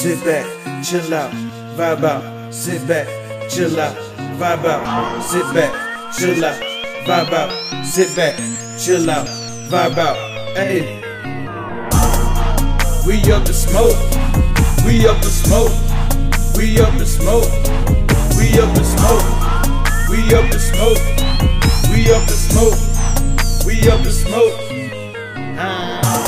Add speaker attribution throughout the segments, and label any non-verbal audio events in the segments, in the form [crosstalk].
Speaker 1: sit back, chill out, vibe out, sit back, chill out, vibe out, sit back, chill out, vibe out, sit back, chill out, vibe out. Hey, we up to smoke, we up to smoke, we up to smoke, we up to smoke, we up to smoke, we up to smoke, we up to smoke.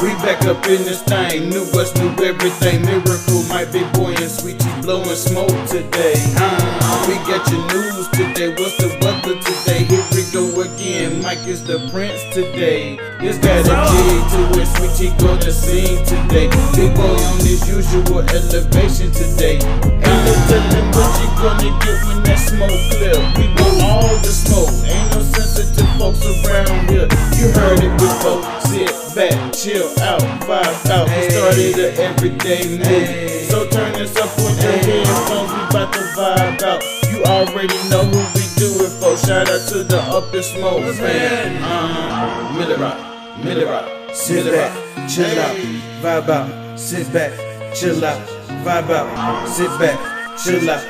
Speaker 1: We back up in this thing, new us, new everything. Miracle, my big boy and sweetie blowing smoke today. Uh, we got your news today. What's the weather today? Here we go again. Mike is the prince today. It's got a G to it. Sweetie gonna sing today. Big boy on his usual elevation today. Ain't no telling what you gonna get when that smoke clear. We want all the smoke. Ain't no sensitive folks around here. You heard it before. Sit back, chill out, vibe out. We started an everyday move. So turn this up on your headphones. We bout to vibe out. You already know who we do it for. Shout out to the Up in Smoke man. Uh, Millet Rock, Millet Rock, sit back, chill out, vibe out. Sit back, chill out, vibe out. Sit back, chill out,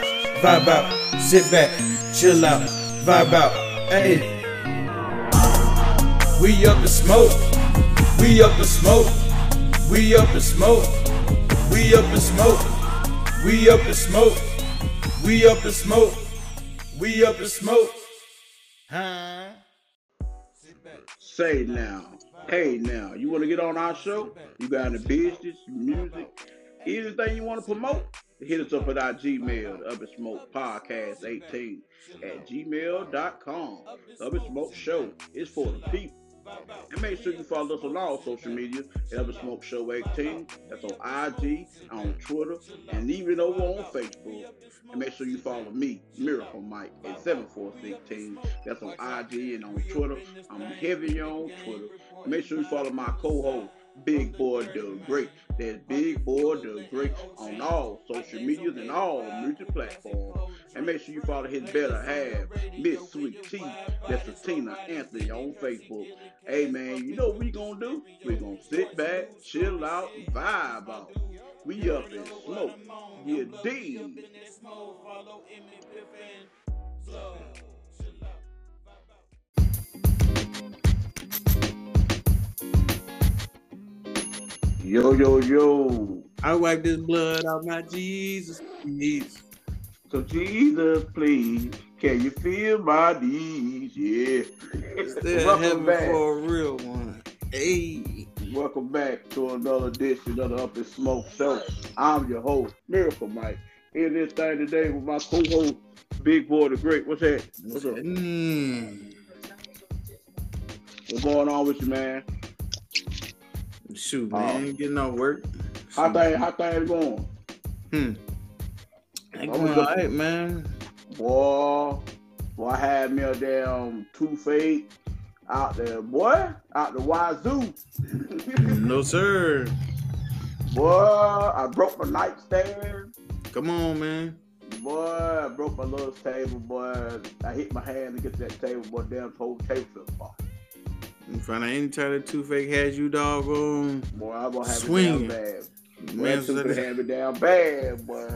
Speaker 1: vibe out. Sit back, chill out, vibe out. Hey. We up to smoke. We up to smoke. We up to smoke. We up to smoke. We up to smoke. We up to smoke. We up to smoke. Huh?
Speaker 2: Say now, hey now, you want to get on our show? You got any business, music, anything you want to promote? Hit us up at our Gmail, the Up and Smoke Podcast 18 at gmail.com. Up and Smoke Show is for the people. And make sure you follow us on all social media at Up Smoke Show 18. That's on IG, on Twitter, and even over on Facebook. And make sure you follow me, Miracle Mike, at 7416. That's on IG and on Twitter. I'm heavy on Twitter. Make sure you follow my co-host, Big Boy Doug Great. That's Big Boy Doug Great on all social medias and all music platforms. And make sure you follow his better half, Miss Sweet Tea. That's Tina Anthony on Facebook. Hey man, you know what we gonna do? we gonna sit back, chill out, vibe out. We up in smoke. Yeah, D. Yo, yo, yo.
Speaker 1: I wipe this blood out my Jesus. please.
Speaker 2: So Jesus, please, can you feel my knees? Yeah. Welcome back.
Speaker 1: for a real one. Hey.
Speaker 2: Welcome back to another edition of the Up in Smoke Show. I'm your host, Miracle Mike. Here this thing today with my co-host, Big Boy the Great. What's that? What's up?
Speaker 1: Mm.
Speaker 2: What's going on with you, man?
Speaker 1: Shoot,
Speaker 2: Oh.
Speaker 1: man, ain't getting no work.
Speaker 2: How things how things going?
Speaker 1: Hmm.
Speaker 2: Was
Speaker 1: going alright, man.
Speaker 2: Boy, boy, I had me a damn toothache out there, boy, out the wazoo. [laughs]
Speaker 1: No, sir.
Speaker 2: boy, I broke my nightstand.
Speaker 1: Come on, man.
Speaker 2: Boy, I broke my little table, boy. I hit my hand to get that table, boy, damn whole table fell apart.
Speaker 1: You front of any time that two fake has you, dog doggone.
Speaker 2: Boy, I'm gonna have
Speaker 1: Swinging.
Speaker 2: it down bad.
Speaker 1: Man,
Speaker 2: that tooth have it down bad, boy.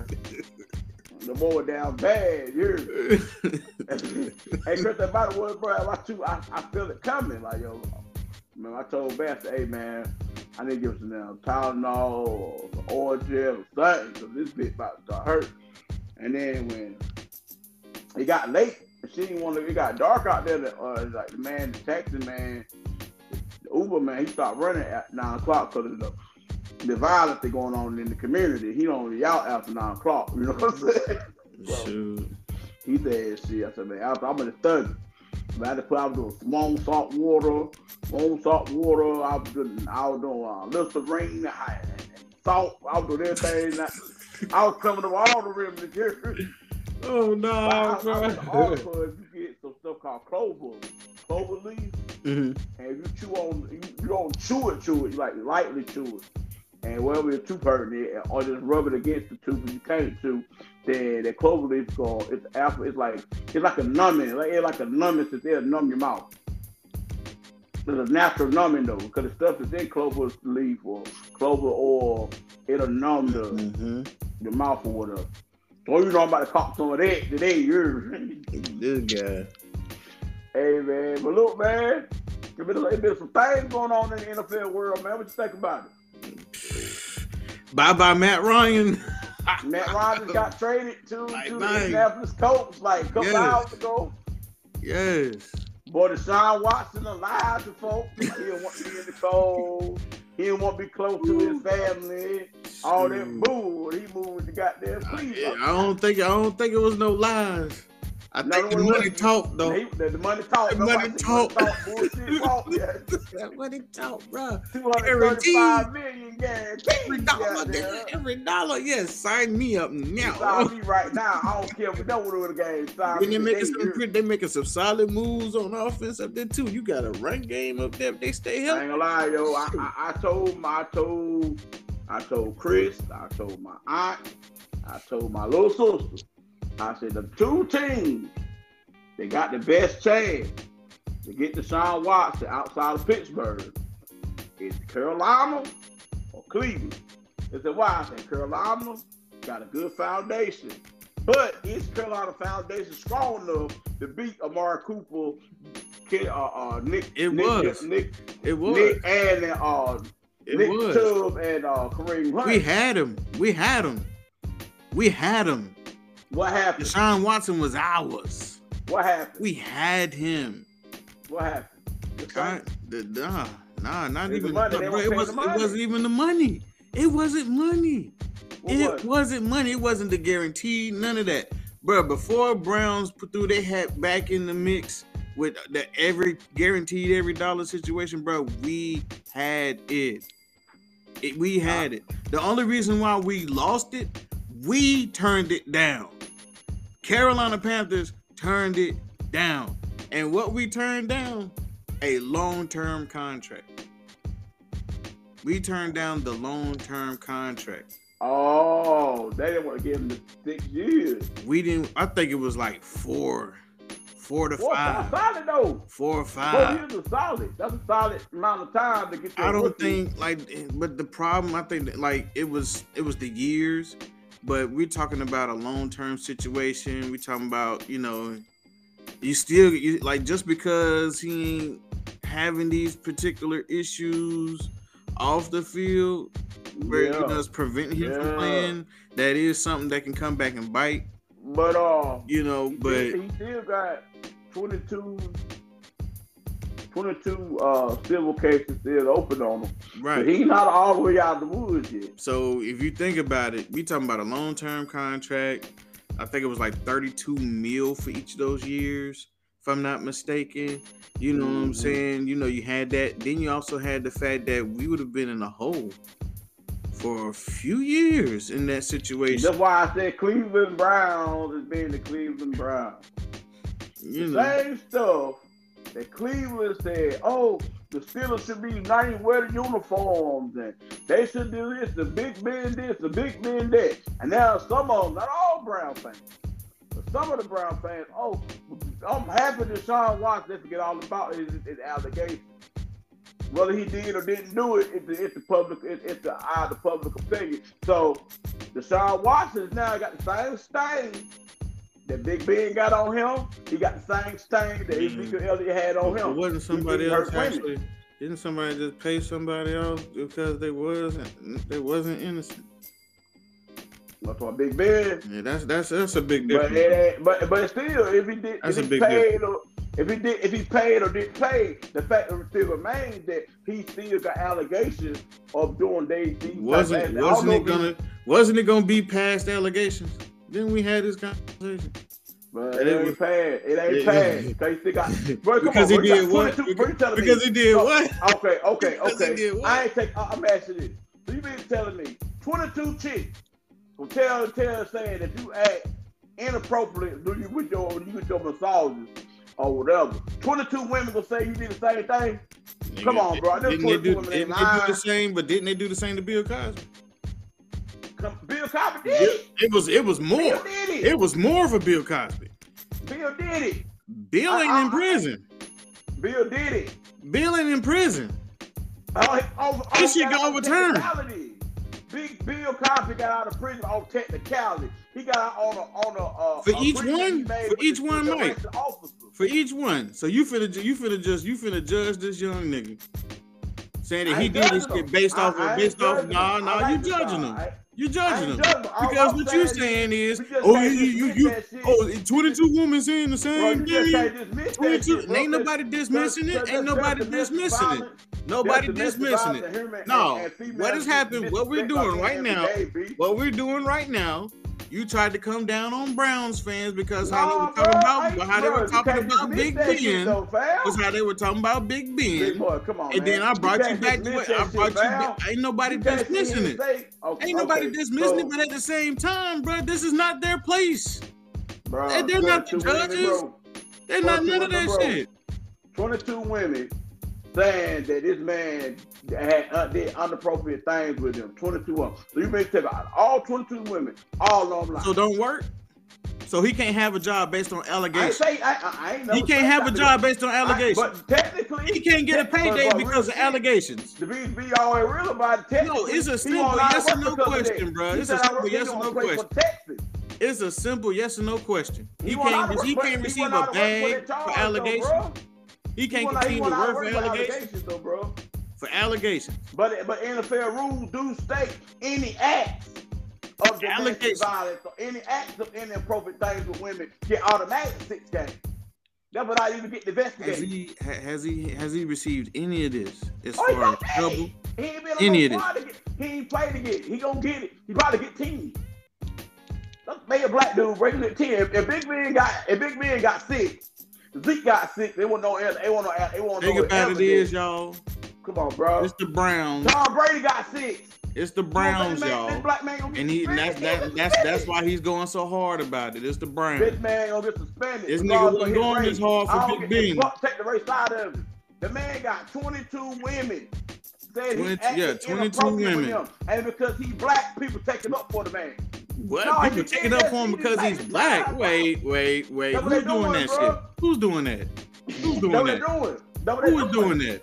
Speaker 2: the boy down bad, you [laughs] hey, Chris, that by the way, bro, I, too, I, I feel it coming. Like, yo, man, I told Bass, hey, man, I need to give some damn Tylenol or Orajel or something, because this bitch about to hurt. And then when it got late, she didn't want to, it got dark out there, the, uh, like the man, the taxi man, the Uber man, he stopped running at 9 o'clock because of the, the violence that going on in the community. He don't be out after 9 o'clock, you know what I'm saying? [laughs]
Speaker 1: Shoot.
Speaker 2: He said, shit. I said, man, I- I'm in the 30. But I had to put, I was doing small salt water, small salt water. I was doing, I was doing uh, Listerine, I- salt. I was doing everything. I, I was coming up all the remedies.
Speaker 1: Oh
Speaker 2: But I,
Speaker 1: no,
Speaker 2: I went to
Speaker 1: bro. [laughs]
Speaker 2: You get some stuff called clover, clover leaf.
Speaker 1: hmm
Speaker 2: And you chew on, you, you don't chew it, chew it. You like lightly chew it. And wherever your tooth hurt it, or just rub it against the tooth, if you can't chew, then that clover leaf called it's alpha. It's like it's like a numbing, like it's like a numbing since it'll numb your mouth. It's a natural numbing though, because the stuff that's in clover leaf or clover oil, it'll numb the
Speaker 1: hmm
Speaker 2: the mouth or whatever. So you know I'm about to cop some of that today. you
Speaker 1: This guy.
Speaker 2: Hey man, but look man, there's been, there's been some things going on in the NFL world, man. What you think about it?
Speaker 1: Bye bye, Matt Ryan. [laughs]
Speaker 2: Matt Ryan got traded to,
Speaker 1: Like,
Speaker 2: to the. Indianapolis Colts like a couple
Speaker 1: Yes.
Speaker 2: hours ago.
Speaker 1: Yes.
Speaker 2: Boy, Deshaun Watson alive to folks. He didn't want to be in the cold. He didn't want to be close to his family. All that
Speaker 1: Shoot.
Speaker 2: bull. He moved to goddamn
Speaker 1: I,
Speaker 2: Cleveland.
Speaker 1: I don't think I don't think it was no lies. I
Speaker 2: No,
Speaker 1: think the money talk though.
Speaker 2: He- the, the money talk.
Speaker 1: The money talk.
Speaker 2: Bullshit talk. Yeah. [laughs]
Speaker 1: That money talk, bro.
Speaker 2: Thirty-five million guaranteed. [laughs]
Speaker 1: Every dollar,
Speaker 2: goddamn.
Speaker 1: every dollar. Yes, sign me up
Speaker 2: Sign
Speaker 1: now.
Speaker 2: me [laughs] right now. I don't care if we don't win the game. Sign
Speaker 1: When
Speaker 2: me
Speaker 1: they making some, they making some solid moves on offense up there too. You got a run game up there. They stay here.
Speaker 2: I
Speaker 1: healthy.
Speaker 2: ain't gonna lie, yo. I, I, I told my, I told, I told Chris, I told my aunt, I told my little sister. I said the two teams that got the best chance to get Deshaun Watson outside of Pittsburgh is Carolina or Cleveland. They said, why? I said Carolina got a good foundation. But is Carolina foundation strong enough to beat Amari Cooper, uh, uh, Nick,
Speaker 1: It
Speaker 2: Nick,
Speaker 1: was.
Speaker 2: Nick,
Speaker 1: It was.
Speaker 2: Nick and uh,
Speaker 1: It
Speaker 2: Nick
Speaker 1: was.
Speaker 2: Chubb and uh, Kareem Hunt.
Speaker 1: We had him. We had him. We had him.
Speaker 2: What happened?
Speaker 1: Deshaun Watson was ours.
Speaker 2: What happened?
Speaker 1: We had him.
Speaker 2: What happened? The
Speaker 1: God, the, nah, nah, not
Speaker 2: It's the
Speaker 1: even.
Speaker 2: money. They
Speaker 1: bro, it, was,
Speaker 2: the
Speaker 1: it
Speaker 2: money.
Speaker 1: wasn't even the money. It wasn't money.
Speaker 2: what
Speaker 1: it
Speaker 2: was it?
Speaker 1: wasn't money. It wasn't the guarantee. None of that, bro. Before Browns put through their hat back in the mix with the every guaranteed every dollar situation, bro. We had it. it we had it. The only reason why we lost it, we turned it down. Carolina Panthers turned it down, and what we turned down, a long-term contract. We turned down the long-term contract.
Speaker 2: Oh, they didn't want to give him the six years.
Speaker 1: We didn't. I think it was like four, four to
Speaker 2: What?
Speaker 1: five,
Speaker 2: solid though.
Speaker 1: four or five.
Speaker 2: Four years is solid. That's a solid amount of time to get.
Speaker 1: I don't
Speaker 2: rookie.
Speaker 1: think like, but the problem I think that like it was it was the years, but we're talking about a long term situation. We're talking about you know, you still you, like just because he ain't having these particular issues off the field, where
Speaker 2: Yeah.
Speaker 1: it's preventing him
Speaker 2: Yeah.
Speaker 1: from playing. That is something that can come back and bite.
Speaker 2: But uh,
Speaker 1: You know, but
Speaker 2: he still got 22, 22 uh civil cases still open on him.
Speaker 1: right.
Speaker 2: But he's not all the way out of the woods yet.
Speaker 1: So if you think about it, we talking about a long term contract. I think it was like 32 mil for each of those years, if I'm not mistaken. You know what I'm
Speaker 2: Mhm.
Speaker 1: saying? You know, you had that. Then you also had the fact that we would have been in a hole for a few years in that situation.
Speaker 2: That's why I said Cleveland Browns is being the Cleveland Browns.
Speaker 1: You
Speaker 2: The
Speaker 1: know,
Speaker 2: Same stuff that Cleveland said, oh, the Steelers should be united, wear the uniforms, and they should do this, the Big Ben this, the Big Ben that. And now some of them, not all Brown fans, but some of the Brown fans, oh, I'm happy Sean Watson, they forget all about his, his allegation. Whether he did or didn't do it, it's the, it's the public, it's, it's the eye of the public opinion. So, Deshaun Watson has now got the same stain that Big Ben got on him. He got the same stain that
Speaker 1: Mhm.
Speaker 2: Ezekiel Elliott had on
Speaker 1: But
Speaker 2: him.
Speaker 1: wasn't somebody else
Speaker 2: hurt women.
Speaker 1: actually? Didn't somebody just pay somebody else because they wasn't they wasn't innocent?
Speaker 2: That's why Big Ben.
Speaker 1: Yeah, that's that's that's a big
Speaker 2: But
Speaker 1: difference.
Speaker 2: it but but still, if he did,
Speaker 1: That's
Speaker 2: if he
Speaker 1: big
Speaker 2: paid or if he did, if he paid or didn't pay, the fact of it still remains that he still got allegations of doing they these
Speaker 1: wasn't
Speaker 2: type of- I don't
Speaker 1: wasn't it gonna wasn't it gonna be past allegations? Then we had this conversation.
Speaker 2: But it
Speaker 1: it
Speaker 2: ain't
Speaker 1: was-
Speaker 2: passed. It ain't
Speaker 1: Yeah.
Speaker 2: passed. Cause he still got. Bro, come
Speaker 1: because
Speaker 2: on,
Speaker 1: he did what?
Speaker 2: 22 bro, you me-
Speaker 1: Because he did
Speaker 2: Oh,
Speaker 1: what?
Speaker 2: Okay, okay,
Speaker 1: Because he
Speaker 2: okay.
Speaker 1: did what?
Speaker 2: I ain't take. I- I'm asking this. So you been telling me 22 chicks will tell tell saying if you act inappropriate, do you with your you with your massages or whatever? 22 women will say you did the same thing. Come on, bro. I know
Speaker 1: Didn't they
Speaker 2: 22
Speaker 1: do,
Speaker 2: women
Speaker 1: didn't they do the same? But didn't they do the same to Bill Cosby?
Speaker 2: Come, Bill Cosby did it.
Speaker 1: It was it was more.
Speaker 2: Bill did it.
Speaker 1: It was more for Bill Cosby.
Speaker 2: Bill did it.
Speaker 1: Bill ain't in prison.
Speaker 2: Bill did it.
Speaker 1: Bill ain't in prison.
Speaker 2: Oh, oh,
Speaker 1: This shit got
Speaker 2: oh,
Speaker 1: overturned.
Speaker 2: Big Bill Cosby got out of prison on technicality. He got out on a on a uh,
Speaker 1: For
Speaker 2: a
Speaker 1: each one? For each one, Mike? For each one. So you finna you finna just you finna judge this young nigga. Saying that he did this shit based
Speaker 2: I-
Speaker 1: off
Speaker 2: I
Speaker 1: of based off nah nah you judging him.
Speaker 2: I- oh,
Speaker 1: You
Speaker 2: I
Speaker 1: judging
Speaker 2: them
Speaker 1: Because what you're
Speaker 2: saying
Speaker 1: is, oh you you you oh 22 women saying the same thing.
Speaker 2: can't dismiss that
Speaker 1: 22
Speaker 2: bro.
Speaker 1: ain't nobody dismissing it. Ain't nobody dismissing it. Nobody dismissing it. No.
Speaker 2: and- and female
Speaker 1: What has happened? What we're doing right now? What we're doing right now, you tried to come down on Browns fans because how they were talking
Speaker 2: bro,
Speaker 1: about how they were talking about Big Ben. Was how they were talking about Big
Speaker 2: Big
Speaker 1: Ben.
Speaker 2: boy, come on,
Speaker 1: And then. I brought you
Speaker 2: can't
Speaker 1: back to it. I brought
Speaker 2: shit,
Speaker 1: you back. Ain't nobody
Speaker 2: You can't sit here
Speaker 1: dismissing it.
Speaker 2: okay, oh,
Speaker 1: Ain't nobody
Speaker 2: okay,
Speaker 1: dismissing it, but at the same time, bro, this is not their place.
Speaker 2: bro,
Speaker 1: They- they're not the
Speaker 2: 22 women,
Speaker 1: judges. They're not none of that shit.
Speaker 2: 22 women saying that this man had uh, did inappropriate things with them. 22 of them. So you may take out all 22 women, all of them lying.
Speaker 1: So don't work. So he can't have a job based on
Speaker 2: I
Speaker 1: allegations.
Speaker 2: say I, I, I ain't
Speaker 1: He can't have a job based on
Speaker 2: I-
Speaker 1: allegations.
Speaker 2: but technically,
Speaker 1: He can't get a
Speaker 2: but- but
Speaker 1: payday
Speaker 2: real
Speaker 1: because of allegations.
Speaker 2: To be, be all real about it, technically,
Speaker 1: No, it's a simple yes or no
Speaker 2: because of that.
Speaker 1: question, bro. It's a simple yes or no
Speaker 2: don't play for
Speaker 1: question. It's a simple yes or no question. He
Speaker 2: won't
Speaker 1: can't he can't receive a bag for allegations. He can't continue to work for
Speaker 2: for
Speaker 1: allegations.
Speaker 2: though, bro.
Speaker 1: For allegations.
Speaker 2: But but NFL rules do state any acts of domestic violence or any acts of inappropriate things with women get automatic six games. That's without even getting
Speaker 1: Has
Speaker 2: investigated.
Speaker 1: he has he has he received any of this as
Speaker 2: Oh,
Speaker 1: far as
Speaker 2: get
Speaker 1: trouble?
Speaker 2: He ain't been
Speaker 1: Any of
Speaker 2: this. get. He ain't played to get. He gonna get it. He probably get ten. Let's make a black dude breaking it ten. If, if Big Ben got if Big Ben got six, Zeke got six. They want no. They want no. They want no.
Speaker 1: Think about it
Speaker 2: evidence.
Speaker 1: y'all.
Speaker 2: Come on, bro.
Speaker 1: It's the Browns.
Speaker 2: Tom Brady got six.
Speaker 1: It's the Browns,
Speaker 2: man-
Speaker 1: y'all.
Speaker 2: Black man
Speaker 1: And he and that's that, that's that's why he's going so hard about it. It's the Browns.
Speaker 2: This man gonna get suspended.
Speaker 1: This nigga wasn't going this hard for Big Ben.
Speaker 2: Take the race out of it. The man got 22 women. Said
Speaker 1: 20
Speaker 2: acted
Speaker 1: yeah, 22 women.
Speaker 2: And because he black, people taking up for the man.
Speaker 1: What?
Speaker 2: No,
Speaker 1: People taking up for him because he's
Speaker 2: like,
Speaker 1: black. Wait, wait, wait.
Speaker 2: That's
Speaker 1: Who's doing
Speaker 2: doing,
Speaker 1: that
Speaker 2: bro.
Speaker 1: shit? Who's doing that? Who's doing that?
Speaker 2: doing. That's what they're
Speaker 1: Who is doing that?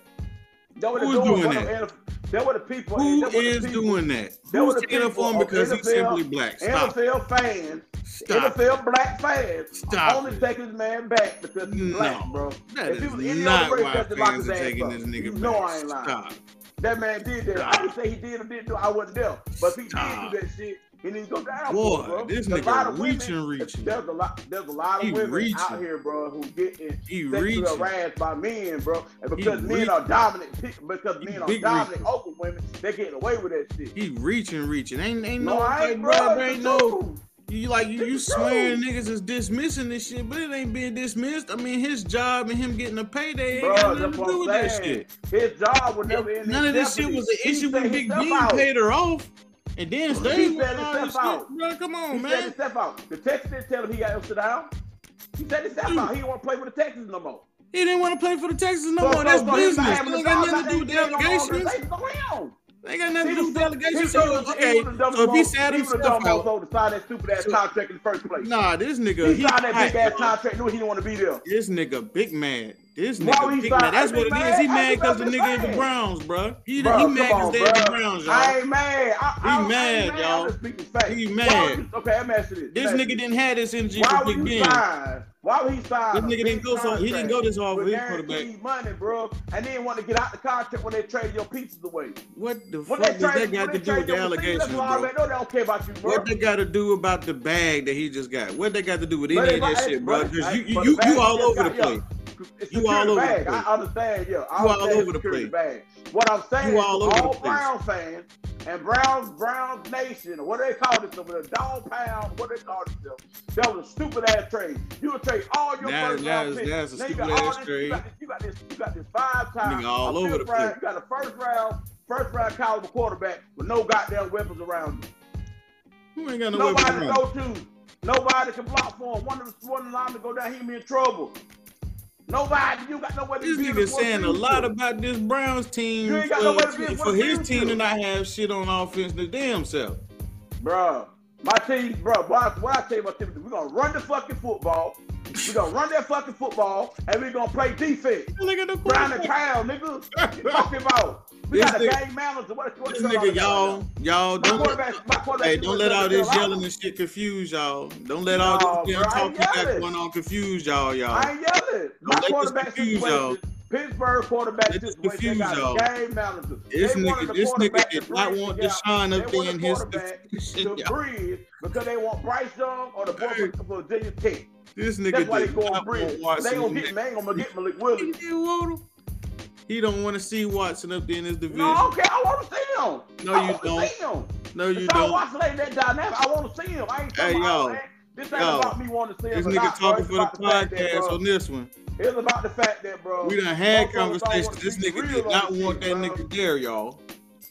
Speaker 1: Who's doing
Speaker 2: What
Speaker 1: that?
Speaker 2: the- That's the people.
Speaker 1: Who
Speaker 2: that's what the
Speaker 1: is doing that?
Speaker 2: That
Speaker 1: Who's taking up for him because he's simply black? Stop.
Speaker 2: NFL fans,
Speaker 1: Stop.
Speaker 2: NFL black fans,
Speaker 1: Stop
Speaker 2: only
Speaker 1: it.
Speaker 2: taking this man back because he's
Speaker 1: No.
Speaker 2: black, bro.
Speaker 1: That
Speaker 2: If
Speaker 1: is
Speaker 2: he was any
Speaker 1: not
Speaker 2: other race,
Speaker 1: why fans are taking this nigga back.
Speaker 2: know I ain't lying.
Speaker 1: Stop.
Speaker 2: That man did that. I didn't say he did or didn't do. I wasn't there, but if he
Speaker 1: Stop.
Speaker 2: did do that shit, he go down
Speaker 1: Boy,
Speaker 2: bro.
Speaker 1: this
Speaker 2: There's
Speaker 1: nigga
Speaker 2: of women-
Speaker 1: reaching, reaching.
Speaker 2: There's a lot. There's a lot of
Speaker 1: He
Speaker 2: women
Speaker 1: reaching.
Speaker 2: out here, bro, who getting
Speaker 1: He
Speaker 2: sexually
Speaker 1: reaching.
Speaker 2: harassed by men, bro, and because men
Speaker 1: reaching.
Speaker 2: are dominant, because
Speaker 1: He
Speaker 2: men are dominant
Speaker 1: reaching.
Speaker 2: over women, they getting away with that shit.
Speaker 1: He reaching, reaching. Ain't ain't no,
Speaker 2: No, I
Speaker 1: like,
Speaker 2: ain't,
Speaker 1: bro.
Speaker 2: bro.
Speaker 1: Ain't no. You like you, you swearing niggas is dismissing this shit, but it ain't being dismissed. I mean, his job and him getting a payday ain't got nothing to do with that shit.
Speaker 2: His job was never in
Speaker 1: None of this shit was an issue when Big Ben paid her off, and then stayed
Speaker 2: He
Speaker 1: all this
Speaker 2: himself out.
Speaker 1: Bro, come on,
Speaker 2: He
Speaker 1: man.
Speaker 2: himself out. The Texans didn't tell him he got to down. He set himself
Speaker 1: Dude.
Speaker 2: out. He didn't want to play with the Texans no more.
Speaker 1: He didn't want to play for the Texans no
Speaker 2: So-
Speaker 1: more.
Speaker 2: so-
Speaker 1: That's
Speaker 2: so
Speaker 1: business.
Speaker 2: having
Speaker 1: ain't got nothing to do with the
Speaker 2: ain't on the
Speaker 1: allegations.
Speaker 2: organization. Go around.
Speaker 1: They ain't got nothing to do with allegations. So
Speaker 2: he
Speaker 1: okay,
Speaker 2: was the dumb
Speaker 1: so if he sat
Speaker 2: he
Speaker 1: himself
Speaker 2: dumb most
Speaker 1: out,
Speaker 2: to sign that stupid ass contract in the first place.
Speaker 1: nah, this nigga,
Speaker 2: he
Speaker 1: he
Speaker 2: signed that big ass contract, knew he didn't want to be there.
Speaker 1: This nigga big mad. This nigga big
Speaker 2: sign-
Speaker 1: That's what it
Speaker 2: be
Speaker 1: is. He
Speaker 2: mad.
Speaker 1: mad because the
Speaker 2: I
Speaker 1: nigga at the. Browns, bro. He,
Speaker 2: Bro,
Speaker 1: he mad because they at the. Browns, y'all.
Speaker 2: I ain't mad. I, I,
Speaker 1: He
Speaker 2: I ain't
Speaker 1: mad,
Speaker 2: mad.
Speaker 1: y'all.
Speaker 2: I'm just speaking facts.
Speaker 1: He mad.
Speaker 2: you- okay, I'm asking this.
Speaker 1: This nigga didn't have this energy
Speaker 2: Why
Speaker 1: for Big Ben.
Speaker 2: sign? Why would he sign?
Speaker 1: This nigga didn't go so he didn't go this hard with his quarterback.
Speaker 2: money, bro, and then want to get out the contract when they traded your pieces away.
Speaker 1: What the
Speaker 2: When
Speaker 1: fuck
Speaker 2: they
Speaker 1: does that got to do with the allegations,
Speaker 2: I
Speaker 1: bro?
Speaker 2: already know they don't care about you, bro.
Speaker 1: What they got to do about the bag that he just got? What they got to do with any of that shit, bro? Because you you, you all over the place.
Speaker 2: It's
Speaker 1: You all over the
Speaker 2: bag.
Speaker 1: place.
Speaker 2: I understand, yeah. I
Speaker 1: You all over the place.
Speaker 2: Bag. What I'm saying
Speaker 1: You
Speaker 2: is
Speaker 1: all
Speaker 2: all,
Speaker 1: over the place.
Speaker 2: Fans and Browns Browns Nation, or what do they call this over there, dog pound, what do they call themselves? That was a stupid ass trade. You would trade all your
Speaker 1: That-
Speaker 2: first round picks.
Speaker 1: that's a stupid ass
Speaker 2: this-
Speaker 1: trade.
Speaker 2: You got this, you got this, you got this five times.
Speaker 1: Nigga all over the place.
Speaker 2: You got a first round, first round caliber quarterback with no goddamn weapons around you.
Speaker 1: Who ain't got no
Speaker 2: Nobody
Speaker 1: weapons
Speaker 2: to go to. Nobody can block for him. One of the one line to go down, he be in trouble. Nobody, you got nowhere to
Speaker 1: This
Speaker 2: be in
Speaker 1: nigga saying a lot about this Browns team
Speaker 2: You ain't got
Speaker 1: uh,
Speaker 2: nowhere to be
Speaker 1: for
Speaker 2: for
Speaker 1: his team to not have shit on offense to damn self.
Speaker 2: Bruh, my team, bruh, I, what I tell you about Timothy, we're gonna run the fucking football. We gonna run that fucking football, and we're gonna play defense.
Speaker 1: Look at the
Speaker 2: Ground and
Speaker 1: quarterback.
Speaker 2: nigga. What you talking about? We
Speaker 1: This
Speaker 2: got a
Speaker 1: nigga-
Speaker 2: game manager. What, what
Speaker 1: This nigga, y'all, y'all, don't.
Speaker 2: quarterback, my quarterback.
Speaker 1: Hey, don't let all this yelling and shit confuse y'all. Don't let all
Speaker 2: No,
Speaker 1: this
Speaker 2: bro, I
Speaker 1: damn
Speaker 2: ain't
Speaker 1: talk you got
Speaker 2: yelling.
Speaker 1: going on confuse y'all, y'all.
Speaker 2: I ain't yelling. My
Speaker 1: let this
Speaker 2: quarterback
Speaker 1: confuse y'all.
Speaker 2: Pittsburgh quarterback
Speaker 1: Let this
Speaker 2: situation, they
Speaker 1: confuse y'all.
Speaker 2: game manager.
Speaker 1: This
Speaker 2: They
Speaker 1: nigga, this nigga
Speaker 2: quarterback
Speaker 1: did not want
Speaker 2: the gap.
Speaker 1: Deshaun up
Speaker 2: They
Speaker 1: in
Speaker 2: the
Speaker 1: his
Speaker 2: quarterback
Speaker 1: shit,
Speaker 2: to
Speaker 1: y'all.
Speaker 2: breathe because they want Bryce Young or the boy
Speaker 1: Hey.
Speaker 2: from from Virginia Tech.
Speaker 1: This
Speaker 2: That's
Speaker 1: nigga
Speaker 2: why they
Speaker 1: did
Speaker 2: going
Speaker 1: not
Speaker 2: breathe.
Speaker 1: Watson.
Speaker 2: They gonna
Speaker 1: in
Speaker 2: get,
Speaker 1: that-
Speaker 2: they ain't gonna get Malik Willis.
Speaker 1: He didn't want him. He don't want to see Watson up there in his division.
Speaker 2: No, okay, I want to see him.
Speaker 1: No,
Speaker 2: I
Speaker 1: you
Speaker 2: wanna
Speaker 1: don't.
Speaker 2: See him.
Speaker 1: No, you
Speaker 2: Deshaun
Speaker 1: don't.
Speaker 2: Watson ain't that dynamic. I want to see him. I ain't
Speaker 1: Hey,
Speaker 2: talking about
Speaker 1: yo.
Speaker 2: man. This ain't
Speaker 1: Yo.
Speaker 2: about me wanting to see him.
Speaker 1: This nigga
Speaker 2: not, bro.
Speaker 1: talking
Speaker 2: It's
Speaker 1: for the
Speaker 2: about fact that,
Speaker 1: podcast on this one.
Speaker 2: It's about the fact that, bro.
Speaker 1: We done had
Speaker 2: motherfuckers don't wanna
Speaker 1: conversations. This nigga did not want that nigga there, y'all.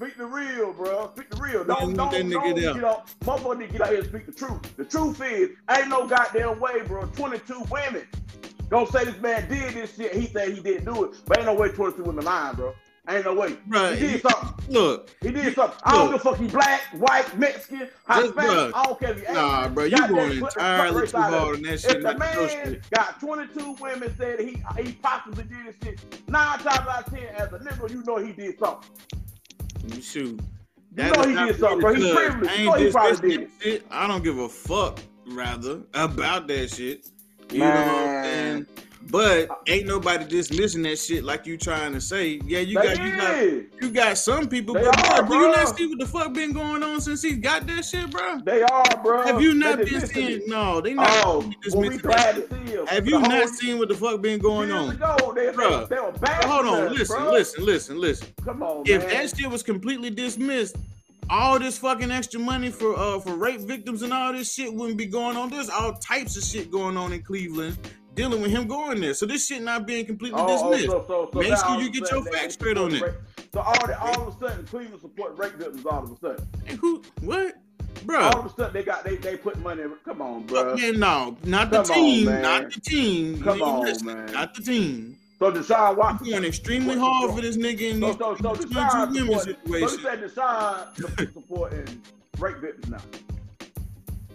Speaker 2: Speak the real, bro. Speak the real. Don't, don't,
Speaker 1: that nigga
Speaker 2: don't
Speaker 1: there.
Speaker 2: get up. Motherfucker need to get out here and speak the truth. The truth is, ain't no goddamn way, bro. 22 women gonna say this man did this shit. He said he didn't do it, but ain't no way 22 women lying, bro. Ain't no way.
Speaker 1: Bruh,
Speaker 2: he did something.
Speaker 1: Look,
Speaker 2: He did something. I don't give a fuck. He black, white, Mexican, Hispanic. I don't care if he
Speaker 1: nah, bro, you going entirely too
Speaker 2: out
Speaker 1: hard on that
Speaker 2: If the man
Speaker 1: shit.
Speaker 2: got 22 women said he he possibly did this shit, nine times out of ten, as a nigga, you know he did something.
Speaker 1: Shoot.
Speaker 2: You
Speaker 1: That
Speaker 2: know he did something, bro. He
Speaker 1: because
Speaker 2: privileged.
Speaker 1: I
Speaker 2: You know he probably did
Speaker 1: shit. I don't give a fuck, rather, about that shit. You know what I'm saying? But ain't nobody dismissing that shit like you trying to say. Yeah, you
Speaker 2: They
Speaker 1: got you got you got some people,
Speaker 2: They
Speaker 1: but
Speaker 2: are,
Speaker 1: bro, do you not see what the fuck been going on since he got that shit, bro?
Speaker 2: They are, bro.
Speaker 1: Have you not
Speaker 2: They
Speaker 1: been seeing?
Speaker 2: it.
Speaker 1: No, they not
Speaker 2: Oh, well, we to see him.
Speaker 1: Have you not seen what the fuck been going on?
Speaker 2: ago, they, they, they were bad.
Speaker 1: Hold on,
Speaker 2: us,
Speaker 1: listen,
Speaker 2: bro.
Speaker 1: listen, listen, listen.
Speaker 2: Come on,
Speaker 1: If
Speaker 2: man.
Speaker 1: that shit was completely dismissed, all this fucking extra money for uh for rape victims and all this shit wouldn't be going on. There's all types of shit going on in Cleveland dealing with him going there. So this shit not being completely
Speaker 2: Oh, oh,
Speaker 1: dismissed.
Speaker 2: so, so, so
Speaker 1: Make sure you get your facts straight on it.
Speaker 2: So all, the, all of a sudden, Cleveland support rape victims all of a sudden.
Speaker 1: Hey, who what? Bro, all
Speaker 2: of a sudden, they got they they put money. in- Come on, bro.
Speaker 1: Man, no, not the
Speaker 2: Come
Speaker 1: team.
Speaker 2: man.
Speaker 1: not the team.
Speaker 2: Come on, man.
Speaker 1: Not the team.
Speaker 2: So Deshaun Watson.
Speaker 1: going extremely hard for this nigga in
Speaker 2: So
Speaker 1: this
Speaker 2: so so
Speaker 1: 22
Speaker 2: Deshaun
Speaker 1: women
Speaker 2: support. So you
Speaker 1: situation.
Speaker 2: said Deshaun [laughs] sup- supporting rape victims now.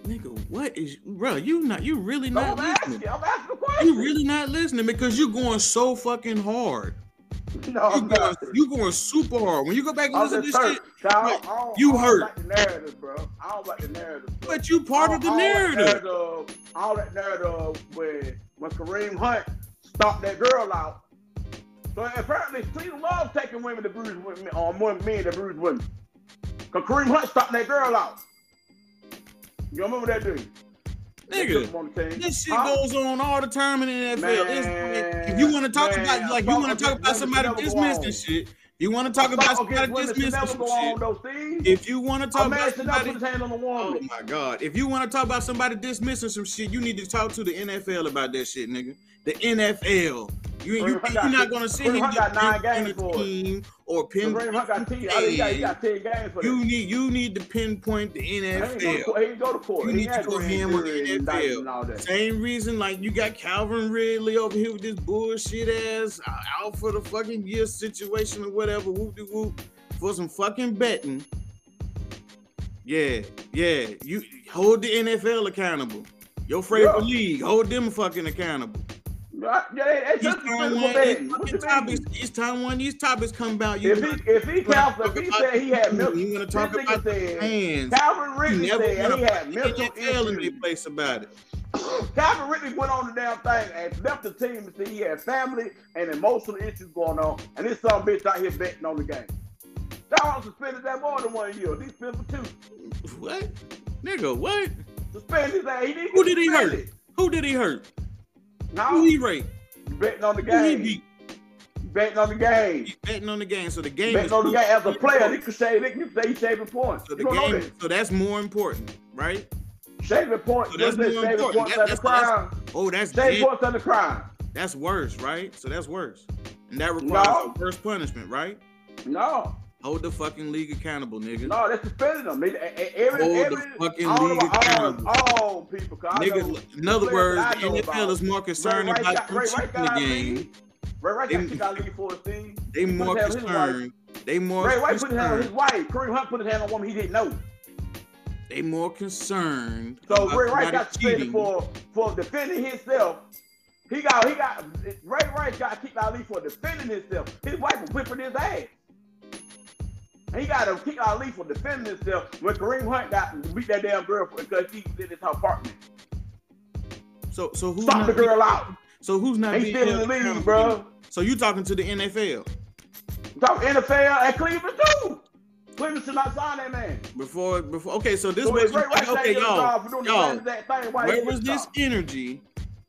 Speaker 1: Nigga, what is bro? You not you really not
Speaker 2: I'm
Speaker 1: listening.
Speaker 2: asking. I'm asking a question.
Speaker 1: You really not listening because you're going so fucking hard.
Speaker 2: No,
Speaker 1: You going, you going super hard. When you go back and listen to this
Speaker 2: hurt.
Speaker 1: shit,
Speaker 2: 'Cause I don't- I don't-
Speaker 1: You
Speaker 2: I don't
Speaker 1: hurt.
Speaker 2: like the narrative, bro. I don't like the narrative. Bro.
Speaker 1: but you part of the narrative.
Speaker 2: All that narrative, all that narrative when when Kareem Hunt stopped that girl out. So apparently, Cleveland loves taking women to bruise women, uh, or more men to bruise women. Cause Kareem Hunt stopped that girl out. You remember that dude?
Speaker 1: Nigga,
Speaker 2: him on the team.
Speaker 1: this shit
Speaker 2: Huh?
Speaker 1: goes on all the time in the NFL.
Speaker 2: Man,
Speaker 1: if you want to talk
Speaker 2: man,
Speaker 1: about like you want to talk about somebody dismissing shit. You want to talk about somebody dismissing some
Speaker 2: go on,
Speaker 1: shit. If you want to talk about somebody,
Speaker 2: put his hand on a
Speaker 1: oh my god, if you want to talk about somebody dismissing some shit, you need to talk to the NFL about that shit, nigga. The NFL. You, you, you're
Speaker 2: got-
Speaker 1: not gonna sit
Speaker 2: Kareem
Speaker 1: here and
Speaker 2: got
Speaker 1: get
Speaker 2: nine
Speaker 1: pinned on
Speaker 2: games
Speaker 1: a team or pin.
Speaker 2: Kareem got 10. I he got, he got 10 games for
Speaker 1: You
Speaker 2: that.
Speaker 1: need you need to pinpoint the
Speaker 2: He go to
Speaker 1: NFL.
Speaker 2: He go to court.
Speaker 1: You need to go ham on the NFL.
Speaker 2: indictment and all that.
Speaker 1: Same reason, like you got Calvin Ridley over here with this bullshit ass uh, out for the fucking year situation or whatever, whoop de whoop, for some fucking betting. Yeah, yeah. You hold the NFL accountable. Your favorite
Speaker 2: Yeah.
Speaker 1: league, hold them fucking accountable.
Speaker 2: Right? Yeah, they, they
Speaker 1: Each
Speaker 2: just
Speaker 1: time one,
Speaker 2: betting.
Speaker 1: these
Speaker 2: What
Speaker 1: fucking
Speaker 2: you
Speaker 1: topics, each time one these topics come about, you
Speaker 2: If he if he counts, if he said he had mental,
Speaker 1: you want to talk about
Speaker 2: said-
Speaker 1: fans.
Speaker 2: Calvin Ridley
Speaker 1: never
Speaker 2: said he had
Speaker 1: put
Speaker 2: mental
Speaker 1: the NFL in their
Speaker 2: issues.
Speaker 1: place about it.
Speaker 2: Calvin Ridley went on the damn thing and left the team and said he had family and emotional issues going on, and this some bitch out here betting on the game. Y'all suspended that more than one year. He suspended for two.
Speaker 1: What? Nigga, what?
Speaker 2: Suspended his ass. He didn't
Speaker 1: Who did he hurt? Who did he hurt?
Speaker 2: No,
Speaker 1: Who he raped?
Speaker 2: betting on the
Speaker 1: Who he
Speaker 2: game.
Speaker 1: beat?
Speaker 2: Betting on the game.
Speaker 1: He betting on the game. So the game
Speaker 2: Betting
Speaker 1: is
Speaker 2: on the game as a player, he could save. He could say he's saving points.
Speaker 1: so the
Speaker 2: don't
Speaker 1: game.
Speaker 2: that.
Speaker 1: So that's more important, right?
Speaker 2: Shaving points.
Speaker 1: So that's more
Speaker 2: Shaving
Speaker 1: important.
Speaker 2: points
Speaker 1: That- that's-
Speaker 2: crime.
Speaker 1: Oh, that's
Speaker 2: Shaving
Speaker 1: dead.
Speaker 2: points as a crime.
Speaker 1: that's worse, right? So that's worse, and that requires
Speaker 2: No.
Speaker 1: a worse punishment, right?
Speaker 2: No,
Speaker 1: Hold the fucking league accountable, nigga.
Speaker 2: no, they suspended him. They, every,
Speaker 1: Hold the fucking
Speaker 2: all,
Speaker 1: league
Speaker 2: all,
Speaker 1: accountable.
Speaker 2: all people. I know
Speaker 1: Nigga, in other words, the NFL is more concerned
Speaker 2: Ray
Speaker 1: about
Speaker 2: Ray got
Speaker 1: the game.
Speaker 2: Ray Rice
Speaker 1: They-
Speaker 2: got kicked out of league for a thing.
Speaker 1: They
Speaker 2: He
Speaker 1: more
Speaker 2: his hand on his
Speaker 1: concerned. They more
Speaker 2: Ray Rice put his hand on his wife. Kareem Hunt put his hand on a woman he didn't know.
Speaker 1: They more concerned.
Speaker 2: So Ray Rice got suspended for for defending himself. He got he got Ray Rice got kicked Ali for defending himself. His wife was whipping his ass. He got to kick Ali for defending himself when Kareem Hunt got beat that damn girl because she did his apartment.
Speaker 1: So so who's
Speaker 2: Stop
Speaker 1: not
Speaker 2: the girl out.
Speaker 1: So who's not
Speaker 2: They still in the league, bro.
Speaker 1: So you talking to the NFL
Speaker 2: Talk NFL at Cleveland too. Cleveland should not sign that man.
Speaker 1: before before? Okay, so this
Speaker 2: So
Speaker 1: was okay, y'all.
Speaker 2: job for doing the
Speaker 1: y'all,
Speaker 2: same exact thing, why he
Speaker 1: Where was this
Speaker 2: job?
Speaker 1: energy?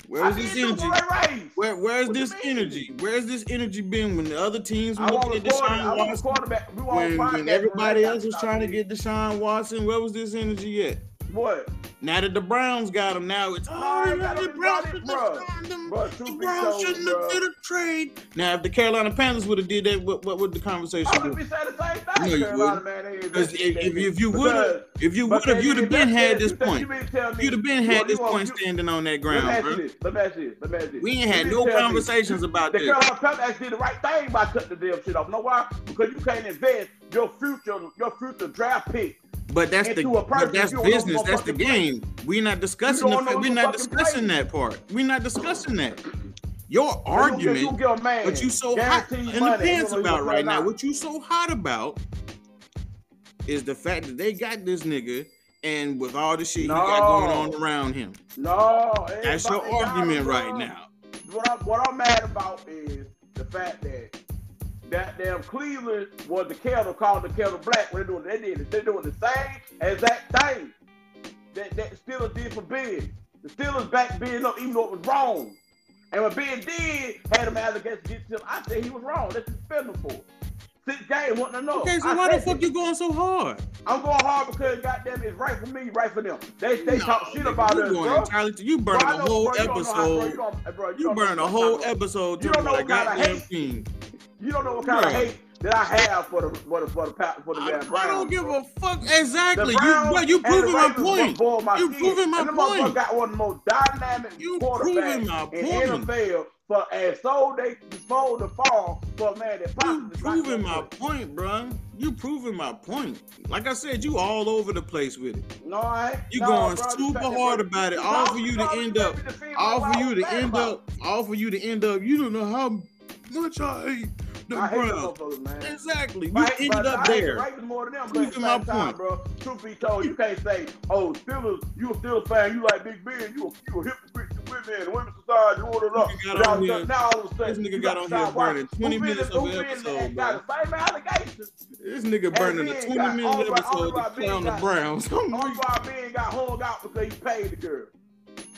Speaker 1: Where
Speaker 2: I
Speaker 1: was this energy?
Speaker 2: for Ray Rice.
Speaker 1: Where where's this energy? Where's this energy been when the other teams were looking at
Speaker 2: a quarter, I
Speaker 1: Deshaun Watson?
Speaker 2: We
Speaker 1: When, when everybody else was trying to get Deshaun Watson, where was this energy at?
Speaker 2: What?
Speaker 1: Now that the Browns got him, now it's oh,
Speaker 2: you
Speaker 1: the Browns
Speaker 2: it,
Speaker 1: shouldn't have signed him. The Browns shouldn't have did a trade. Now, if the Carolina Panthers would have did that, what, what would the conversation
Speaker 2: I
Speaker 1: be?
Speaker 2: would be saying the same
Speaker 1: No, you
Speaker 2: Carolina,
Speaker 1: wouldn't.
Speaker 2: man, they
Speaker 1: if, if, you would have, if you would have, you'd have been had this point.
Speaker 2: You mean to tell me
Speaker 1: You'd have been had this point standing on that
Speaker 2: Let me
Speaker 1: ground,
Speaker 2: ask
Speaker 1: bro.
Speaker 2: Let me ask you this. Let me ask you this.
Speaker 1: We ain't had no
Speaker 2: to tell me
Speaker 1: conversations about
Speaker 2: The. Carolina Panthers did the right thing by cutting the damn shit off. Know why? Because you can't invest your future, your future draft pick.
Speaker 1: But that's the but that's
Speaker 2: you
Speaker 1: business. That's the
Speaker 2: fucking play.
Speaker 1: game. We're not discussing the
Speaker 2: don't know
Speaker 1: fa- we're not discussing
Speaker 2: play.
Speaker 1: that part. We're not discussing that. Your argument, You
Speaker 2: get a man.
Speaker 1: what you so hot in the pants about right now, what you so hot about is the fact that they got this nigga and with all the shit he got going on around him.
Speaker 2: No,
Speaker 1: That's your argument right now.
Speaker 2: What I'm, what I'm mad about is the fact that that damn Cleveland was the kettle called the kettle black. When they doing they did they doing the same exact thing that that Steelers did for Ben. The Steelers back Ben up even though it was wrong. And when Ben did had him allegations against him, I said he was wrong. That's what spend him for. Six games, want to know.
Speaker 1: Okay, so
Speaker 2: I
Speaker 1: why the fuck
Speaker 2: that.
Speaker 1: you going so hard?
Speaker 2: I'm going hard because goddamn it's right for me, right for them. They they
Speaker 1: No,
Speaker 2: talk shit about us,
Speaker 1: going
Speaker 2: bro.
Speaker 1: entirely you
Speaker 2: I
Speaker 1: a whole
Speaker 2: bro, you don't know how- bro,
Speaker 1: episode.
Speaker 2: you don't- bro,
Speaker 1: You
Speaker 2: don't know
Speaker 1: burning a whole episode
Speaker 2: You
Speaker 1: talking
Speaker 2: don't know
Speaker 1: about a
Speaker 2: what
Speaker 1: goddamn
Speaker 2: hate. You don't know what kind of hate that I have for the for the for the for the
Speaker 1: I,
Speaker 2: damn
Speaker 1: I don't give a fuck. Exactly. You, bro, you proving my point. You proving my
Speaker 2: and the motherfucker got one of the most dynamic
Speaker 1: You
Speaker 2: quarterbacks
Speaker 1: my
Speaker 2: in
Speaker 1: point.
Speaker 2: NFL for and so they sold the fall for a man that
Speaker 1: You proving my point, bro. You proving my point. Like I said, you all over the place with it.
Speaker 2: No, I ain't.
Speaker 1: You
Speaker 2: no,
Speaker 1: going
Speaker 2: bro,
Speaker 1: super hard about it, all for you to end up, all for you to end up, all for you to end up. You don't know how much I hate the
Speaker 2: I hate
Speaker 1: Browns.
Speaker 2: man.
Speaker 1: Exactly. You
Speaker 2: Right,
Speaker 1: ended up
Speaker 2: I hate the
Speaker 1: there.
Speaker 2: Ravens more than them, but at
Speaker 1: my
Speaker 2: time,
Speaker 1: point.
Speaker 2: bro. Truth be told, you can't say, "Oh, Steelers, you a Steelers fan, you like Big Ben, you a, you a hypocrite to women, and women's society, all that."
Speaker 1: Nigga got on
Speaker 2: Now,
Speaker 1: here-
Speaker 2: now all of a sudden,
Speaker 1: this nigga got on here burning 20
Speaker 2: who
Speaker 1: minutes
Speaker 2: in-
Speaker 1: of an episode,
Speaker 2: the same.
Speaker 1: This nigga burning a 20
Speaker 2: got-
Speaker 1: minute episode to clown the Browns.
Speaker 2: Only why Ben got hung out because he paid the girl.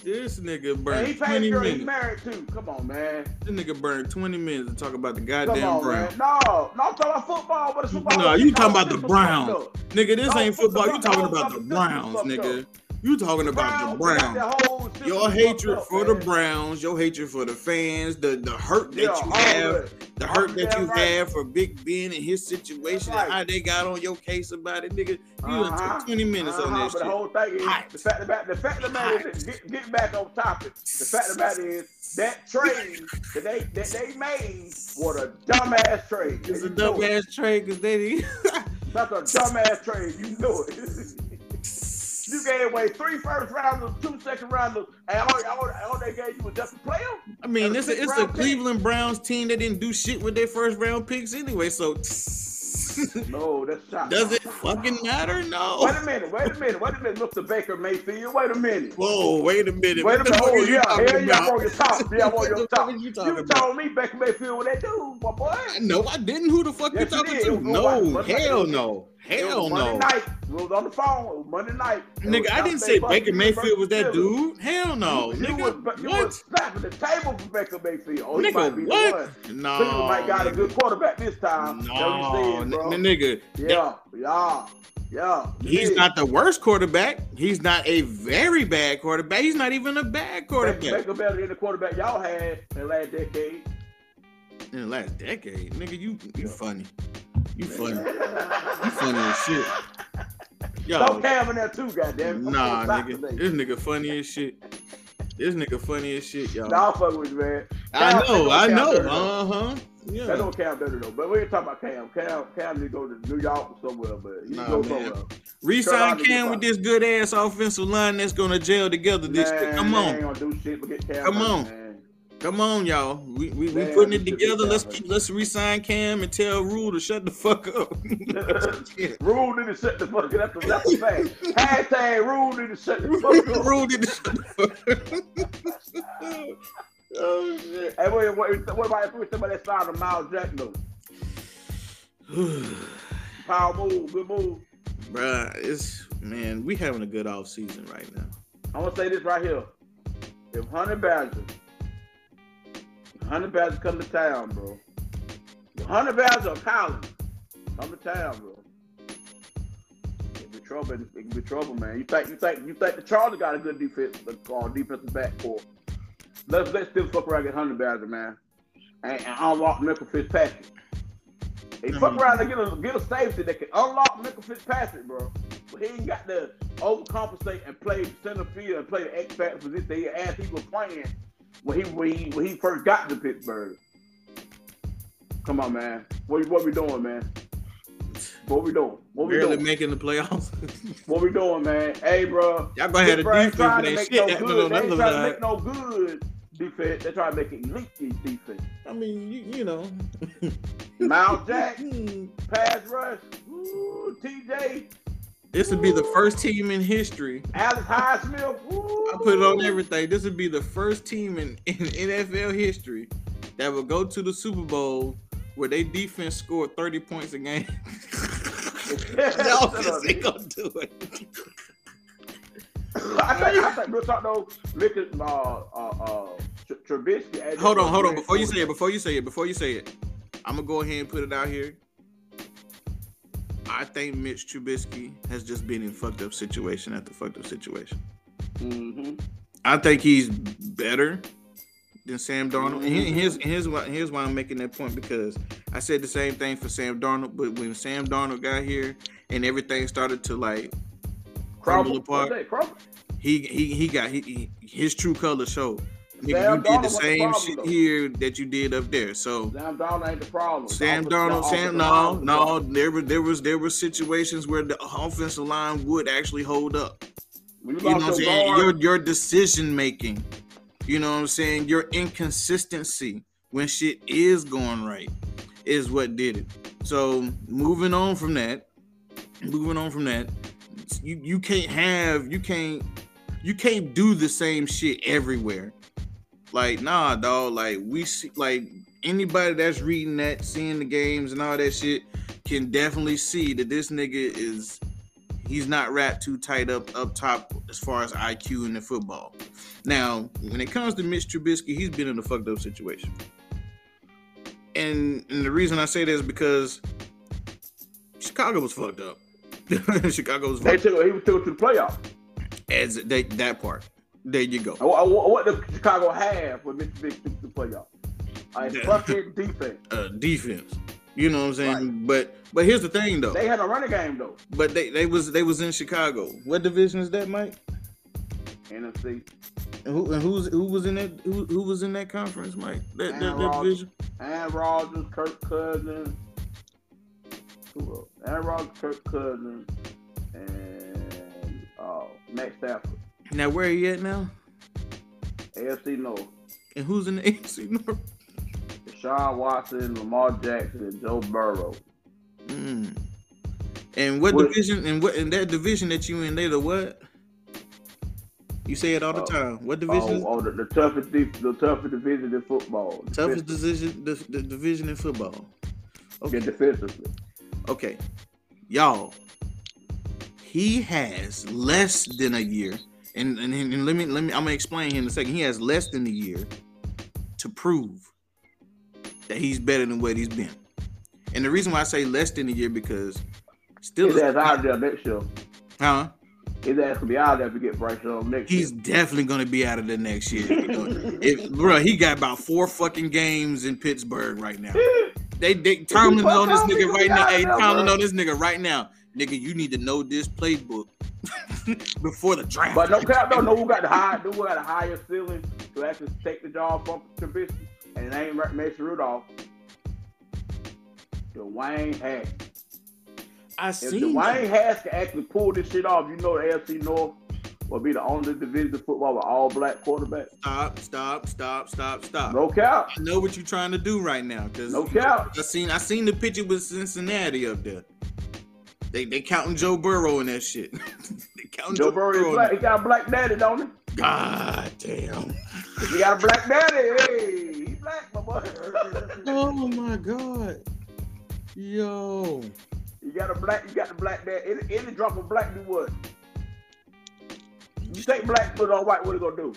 Speaker 1: This nigga burned
Speaker 2: paid the
Speaker 1: 20
Speaker 2: girl
Speaker 1: minutes.
Speaker 2: married to. Come on, man.
Speaker 1: This nigga burned 20 minutes to talk about the goddamn
Speaker 2: on,
Speaker 1: Browns.
Speaker 2: man. No, no, I'm talking about football, but it's football.
Speaker 1: No, you talking about the Browns. Nigga, this
Speaker 2: No,
Speaker 1: ain't
Speaker 2: fuck
Speaker 1: football. You talking about the Browns, nigga. You talking about the
Speaker 2: Browns,
Speaker 1: Browns.
Speaker 2: that whole
Speaker 1: Your hatred
Speaker 2: up,
Speaker 1: for the. Browns, your hatred for the fans, the the hurt that
Speaker 2: Yeah,
Speaker 1: you have, the hurt that you
Speaker 2: right.
Speaker 1: have for Big Ben and his situation,
Speaker 2: That's
Speaker 1: and how they got on your case about it, nigga. You done
Speaker 2: Uh-huh.
Speaker 1: took 20 minutes on
Speaker 2: Uh-huh,
Speaker 1: that
Speaker 2: But
Speaker 1: shit.
Speaker 2: the whole thing is
Speaker 1: Hot.
Speaker 2: the fact about the fact of the matter is get, get back on topic. The fact of the matter is that trade that they that they made was a dumbass trade.
Speaker 1: It's a
Speaker 2: know it.
Speaker 1: dumbass trade because they.
Speaker 2: That's a [laughs] dumbass trade. You know it. [laughs] you gave away three first rounders, two second rounders, and all, all, all they gave you was just a player.
Speaker 1: I mean,
Speaker 2: And
Speaker 1: it's a, it's a. Cleveland Browns team that didn't do shit with their first round picks anyway, so
Speaker 2: No, that's shot.
Speaker 1: does it fucking matter? No.
Speaker 2: Wait a minute, wait a minute, wait a minute, Mr. Baker Mayfield. Wait a minute.
Speaker 1: Whoa, wait a minute.
Speaker 2: Wait a minute. Oh,
Speaker 1: are you
Speaker 2: yeah, hell yeah, I'm on your top. Yeah, I'm on your top.
Speaker 1: you
Speaker 2: You,
Speaker 1: talking about?
Speaker 2: told me Baker Mayfield what they do, my boy.
Speaker 1: No, I didn't. Who the fuck
Speaker 2: Yes,
Speaker 1: you
Speaker 2: you
Speaker 1: talking
Speaker 2: did.
Speaker 1: to?
Speaker 2: Was
Speaker 1: No,
Speaker 2: Monday night.
Speaker 1: Hell no.
Speaker 2: It was
Speaker 1: Hell
Speaker 2: Monday night. We was on the phone. It was Monday night. It
Speaker 1: Nigga, I didn't say Baker Mayfield was that dude. Hell no.
Speaker 2: You,
Speaker 1: Nigga,
Speaker 2: was, you
Speaker 1: what?
Speaker 2: was slapping the table for Baker Mayfield. Oh, he might be
Speaker 1: Nigga,
Speaker 2: the
Speaker 1: what?
Speaker 2: one.
Speaker 1: No.
Speaker 2: Cleveland might got a good quarterback this time.
Speaker 1: No,
Speaker 2: saying, bro.
Speaker 1: n- nigga.
Speaker 2: Yeah, yeah, yeah.
Speaker 1: He's
Speaker 2: Yeah.
Speaker 1: not the worst quarterback. He's not a very bad quarterback. He's not even a bad quarterback.
Speaker 2: Baker better than the quarterback y'all had in the last decade.
Speaker 1: In the last decade, nigga, you you funny. You funny. You funny as shit. Yo,
Speaker 2: Cam in there too, goddamn.
Speaker 1: nah, nigga.
Speaker 2: today.
Speaker 1: This nigga funny as shit. This nigga funny as shit, y'all.
Speaker 2: Nah, I'll fuck with you, man.
Speaker 1: I know, I know. Uh huh.
Speaker 2: That
Speaker 1: Yeah.
Speaker 2: don't count dirty though. But we ain't talking about Cam. Cam, Cam need to go to New York or somewhere, but he
Speaker 1: Nah,
Speaker 2: go
Speaker 1: man.
Speaker 2: somewhere.
Speaker 1: Resign Cam with this good ass offensive line that's gonna gel together this
Speaker 2: Man,
Speaker 1: Come on.
Speaker 2: ain't gonna do shit but get Cam
Speaker 1: Come on. Come on, y'all. We we, we putting it together. Let's keep let's resign Cam and tell Rhule to shut the fuck up. [laughs]
Speaker 2: Rhule need to shut the fuck up. That's a, that's a fact. Hashtag Rhule need to shut the fuck up.
Speaker 1: Rhule did the shut the fuck up. oh shit.
Speaker 2: Hey, wait, what, what about if we somebody that signed a Myles Jack though? [sighs] Power move, good move.
Speaker 1: Bruh, it's man, we having a good off season right now.
Speaker 2: I'm gonna say this right here. If Honey Badger, if Honey Badger come to town, bro. If Honey Badger or Collins come to town, bro. It be trouble. It can be trouble, man. You think you think you think the Chargers got a good defense uh, defensive back for? Let's let's still fuck around and get Honey Badger, man, and, and unlock Minkah Fitzpatrick. They fuck
Speaker 1: Mhm.
Speaker 2: around and get a get a safety that can unlock Minkah Fitzpatrick, bro. But he ain't got to overcompensate and play center field and play the X factor position that he as he was playing when he when he when he first got to Pittsburgh. Come on, man. What what we doing, man? What we doing? What we
Speaker 1: Barely
Speaker 2: doing?
Speaker 1: making the playoffs. [laughs]
Speaker 2: What we doing, man? Hey, bro.
Speaker 1: Y'all gonna have a defense,
Speaker 2: trying to make
Speaker 1: shit
Speaker 2: no good. They ain't trying to make no good defense. They're trying to make elite defense.
Speaker 1: I mean, you, you know.
Speaker 2: Myles Jack, [laughs] pass rush, Ooh, TJ,
Speaker 1: This would be the first team in history.
Speaker 2: Alex Highsmith.
Speaker 1: I put it on everything. This would be the first team in, [laughs] in NFL history that would go to the Super Bowl where they defense scored 30 points a game. [laughs] the offense ain't gonna do it.
Speaker 2: I think, I think real talk though, look at uh, uh, uh, Trubisky.
Speaker 1: Hold on, hold on. Before you say it, before you say it, before you say it, I'm gonna go ahead and put it out here. I think Mitch Trubisky has just been in fucked up situation after fucked up situation.
Speaker 2: Mhm.
Speaker 1: I think he's better than Sam Darnold. And here's here's why here's why I'm making that point because I said the same thing for Sam Darnold, but when Sam Darnold got here and everything started to like crumble apart,
Speaker 2: What's that? Crumble.
Speaker 1: he he he got he, he- his true color showed. Nigga, you did the same shit
Speaker 2: though.
Speaker 1: here that you did up there. So
Speaker 2: Sam Darnold ain't the problem.
Speaker 1: Sam
Speaker 2: offensive-
Speaker 1: Sam, no, no, there were there was there were situations where the offensive line would actually hold up. You know what I'm
Speaker 2: your
Speaker 1: saying?
Speaker 2: guard,
Speaker 1: Your your decision making. You know what I'm saying? Your inconsistency when shit is going right is what did it. So moving on from that, moving on from that, you you can't have you can't you can't do the same shit everywhere. Like nah, dog. Like we see like anybody that's reading that, seeing the games and all that shit can definitely see that this nigga is he's not wrapped too tight up up top as far as IQ in the football. Now, when it comes to Mitch Trubisky, he's been in a fucked up situation. And, and the reason I say that is because Chicago was fucked up. [laughs] Chicago was
Speaker 2: They
Speaker 1: fucked up.
Speaker 2: took he was took to the playoffs.
Speaker 1: As they, that part. There you go.
Speaker 2: What, did Chicago have when Mississippi took to the playoffs? A fucking defense.
Speaker 1: Uh, defense. You know what I'm saying? But but here's the thing though.
Speaker 2: They had a running game though.
Speaker 1: But they, they was they was in Chicago. What division is that, Mike?
Speaker 2: NFC.
Speaker 1: And who and who's who was in that who, who was in that conference, Mike? That, that,
Speaker 2: Aaron
Speaker 1: that
Speaker 2: Rodgers.
Speaker 1: division.
Speaker 2: Aaron Rodgers, Kirk Cousins. Who else? Aaron Rodgers, Kirk Cousins, and uh, Matt Stafford.
Speaker 1: Now where are you at now?
Speaker 2: AFC North.
Speaker 1: And who's in the [laughs] AFC North?
Speaker 2: Deshaun Watson, Lamar Jackson, and Joe Burrow.
Speaker 1: Mm. And what
Speaker 2: What-
Speaker 1: division? And what in that division that you in? They the what? You say it all the
Speaker 2: Uh,
Speaker 1: time. What division?
Speaker 2: Oh, oh the, the toughest, dif- the toughest division in football.
Speaker 1: Toughest division, the, the division in football.
Speaker 2: Yeah,
Speaker 1: Okay,
Speaker 2: defensively.
Speaker 1: okay, y'all. He has less than a year, and, and and let me let me. I'm gonna explain here in a second. He has less than a year to prove that he's better than what he's been. And the reason why I say less than a year because still,
Speaker 2: ass out there next year.
Speaker 1: huh?
Speaker 2: His ass could be out there if we get Bryce Young next
Speaker 1: He's
Speaker 2: year.
Speaker 1: definitely gonna be out of the next year. [laughs] If, bro, he got about four fucking games in Pittsburgh right now. [laughs] They they on this nigga right now. Hey. Tomlin on this nigga right now. Nigga, you need to know this playbook [laughs] before the draft.
Speaker 2: But no cap, don't know who got the high, who got the highest ceiling to actually take the job from Trubisky, and it ain't Ra- Mason Rudolph. Dwayne Haskins.
Speaker 1: I see.
Speaker 2: If
Speaker 1: seen
Speaker 2: Dwayne
Speaker 1: that.
Speaker 2: Haskins actually pulled this shit off, you know the AFC North will be the only division of football with all black quarterbacks.
Speaker 1: Stop, stop, stop, stop, stop.
Speaker 2: No cap.
Speaker 1: I know what you're trying to do right now, cause
Speaker 2: No cap.
Speaker 1: I seen I seen the picture with Cincinnati up there. They they counting Joe Burrow in that shit. [laughs] they counting
Speaker 2: Joe Burrow is
Speaker 1: in
Speaker 2: black. He got a black daddy, don't he?
Speaker 1: God damn.
Speaker 2: He got a black daddy. Hey, he black, my boy. [laughs]
Speaker 1: Oh my god. Yo.
Speaker 2: You got a black. You got the black daddy. Any, any drop of black do what? You take black, put on white. What it gonna do?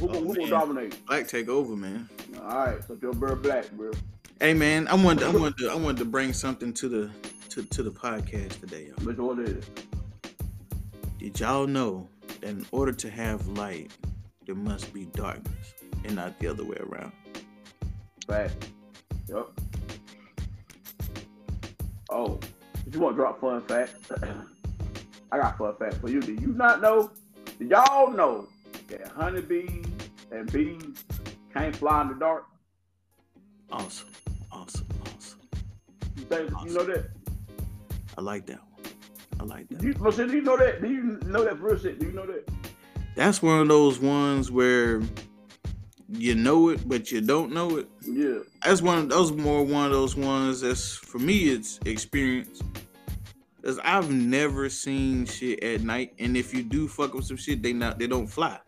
Speaker 2: Who,
Speaker 1: Oh,
Speaker 2: gonna who gonna dominate?
Speaker 1: Black take over, man.
Speaker 2: All right, so Joe Burrow black, bro.
Speaker 1: Hey man, I wanted I wanted to, I wanted to bring something to the to, to the podcast today. Yo.
Speaker 2: Which one is it?
Speaker 1: Did y'all know that in order to have light, there must be darkness and not the other way around?
Speaker 2: Fact. Yep. Oh, did you want to drop fun fact? [clears throat] I got fun fact for you. Did you not know? Did y'all know that honeybees and bees can't fly in the dark?
Speaker 1: Awesome. Awesome. Awesome.
Speaker 2: You think you know that?
Speaker 1: I like that one. I like that.
Speaker 2: You, well, shit, do you know that? Do you know that for real shit? Do you know that?
Speaker 1: That's one of those ones where you know it, but you don't know it.
Speaker 2: Yeah.
Speaker 1: That's one. Of those more one of those ones. That's for me. It's experience. Cause I've never seen shit at night, and if you do fuck with some shit, they not they don't fly.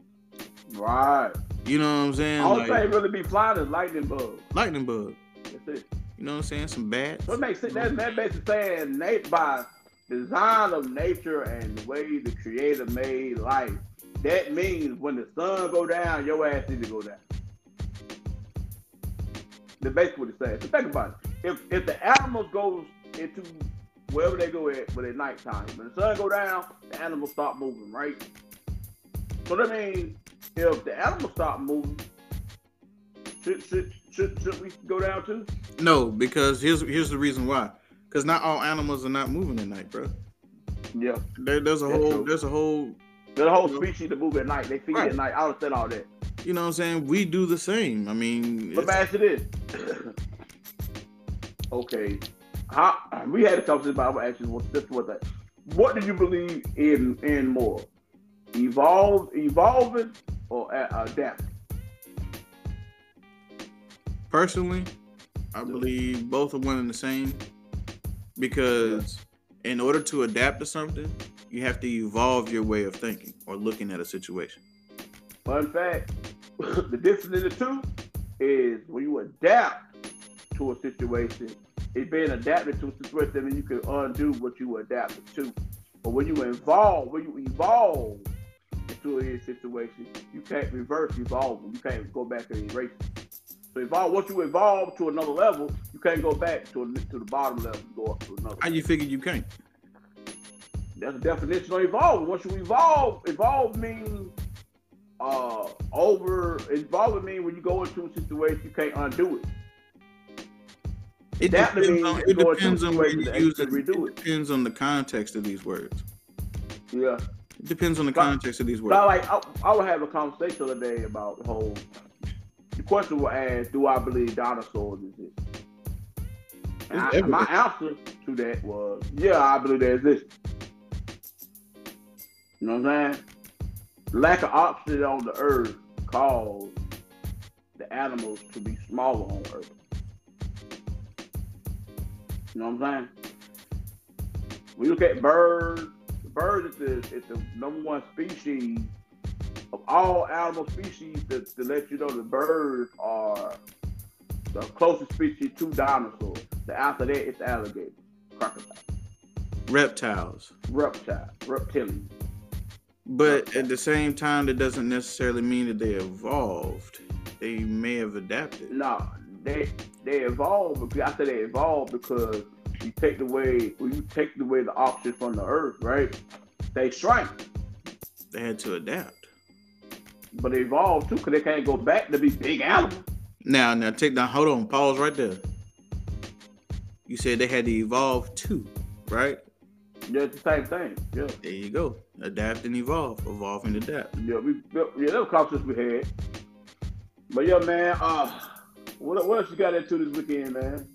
Speaker 2: Right.
Speaker 1: You know what I'm saying?
Speaker 2: All
Speaker 1: Like,
Speaker 2: thing really be flying is lightning bugs.
Speaker 1: lightning bug.
Speaker 2: That's it.
Speaker 1: You know what I'm saying? Some bats.
Speaker 2: It makes sense. That, that basically saying nat- by design of nature and the way the creator made life, that means when the sun go down, your ass need to go down. That's basically what it's saying. So think about it. If if the animals goes into wherever they go at, but at nighttime, when the sun go down, the animals stop moving, right? So that means if the animals stop moving, should should should, should we go down too?
Speaker 1: No, because here's here's the reason why. Because not all animals are not moving at night, bro.
Speaker 2: Yeah.
Speaker 1: There, there's a
Speaker 2: That's
Speaker 1: whole
Speaker 2: true.
Speaker 1: there's a whole
Speaker 2: there's a whole species that move at night, they feed
Speaker 1: Right.
Speaker 2: at night. I understand all that.
Speaker 1: you know what I'm saying. We do the same. I mean,
Speaker 2: But
Speaker 1: it's-
Speaker 2: man, ask you this. [coughs] okay. How we had a conversation about gonna what this was that. What do you believe in in more? Evolve evolving or a- adapting?
Speaker 1: Personally, I believe both are one and the same. Because in order to adapt to something, you have to evolve your way of thinking or looking at a situation.
Speaker 2: Fun fact, [laughs] the difference in the two is when you adapt to a situation, it's being adapted to a situation that means you can undo what you adapted to. But when you evolve, when you evolve into a situation, you can't reverse evolving. You can't go back and erase it. So evolve once you evolve to another level, you can't go back to to the bottom level, go up to another.
Speaker 1: How you figure you can't?
Speaker 2: That's the definition of evolve. Once you evolve, evolve means uh over evolve means when you go into a situation you can't undo it.
Speaker 1: It
Speaker 2: That
Speaker 1: depends
Speaker 2: means
Speaker 1: on, it depends on where you use it.
Speaker 2: redo
Speaker 1: It
Speaker 2: it.
Speaker 1: depends on the context of these words.
Speaker 2: Yeah.
Speaker 1: It depends on the
Speaker 2: But-
Speaker 1: context of these
Speaker 2: But I
Speaker 1: words.
Speaker 2: like I, I would have a conversation the other day about the whole the question was asked, do I believe dinosaurs exist? And I, my answer to that was, yeah, I believe they exist. You know what I'm saying? Lack of oxygen on the earth caused the animals to be smaller on earth. You know what I'm saying? We look at birds. Birds bird is the, is the number one species of all animal species to, to let you know the birds are the closest species to dinosaurs. The after that, it's alligator, crocodile,
Speaker 1: Reptiles.
Speaker 2: reptile, reptilian.
Speaker 1: But at the same time, that doesn't necessarily mean that they evolved. They may have adapted.
Speaker 2: No, they they evolve. Because I say they evolve because you take the way when you take away the oxygen from the earth, right? They shrink,
Speaker 1: They had to adapt.
Speaker 2: But they evolve too because they can't go back to be big animals.
Speaker 1: Now, now take down. Hold on. Pause right there. You said they had to evolve too, right?
Speaker 2: Yeah, it's the same thing. Yeah,
Speaker 1: There you go. Adapt and evolve. Evolve and adapt.
Speaker 2: yeah, we yeah, that was conversations we had. But yeah, man, uh, what what else you got into this weekend, man?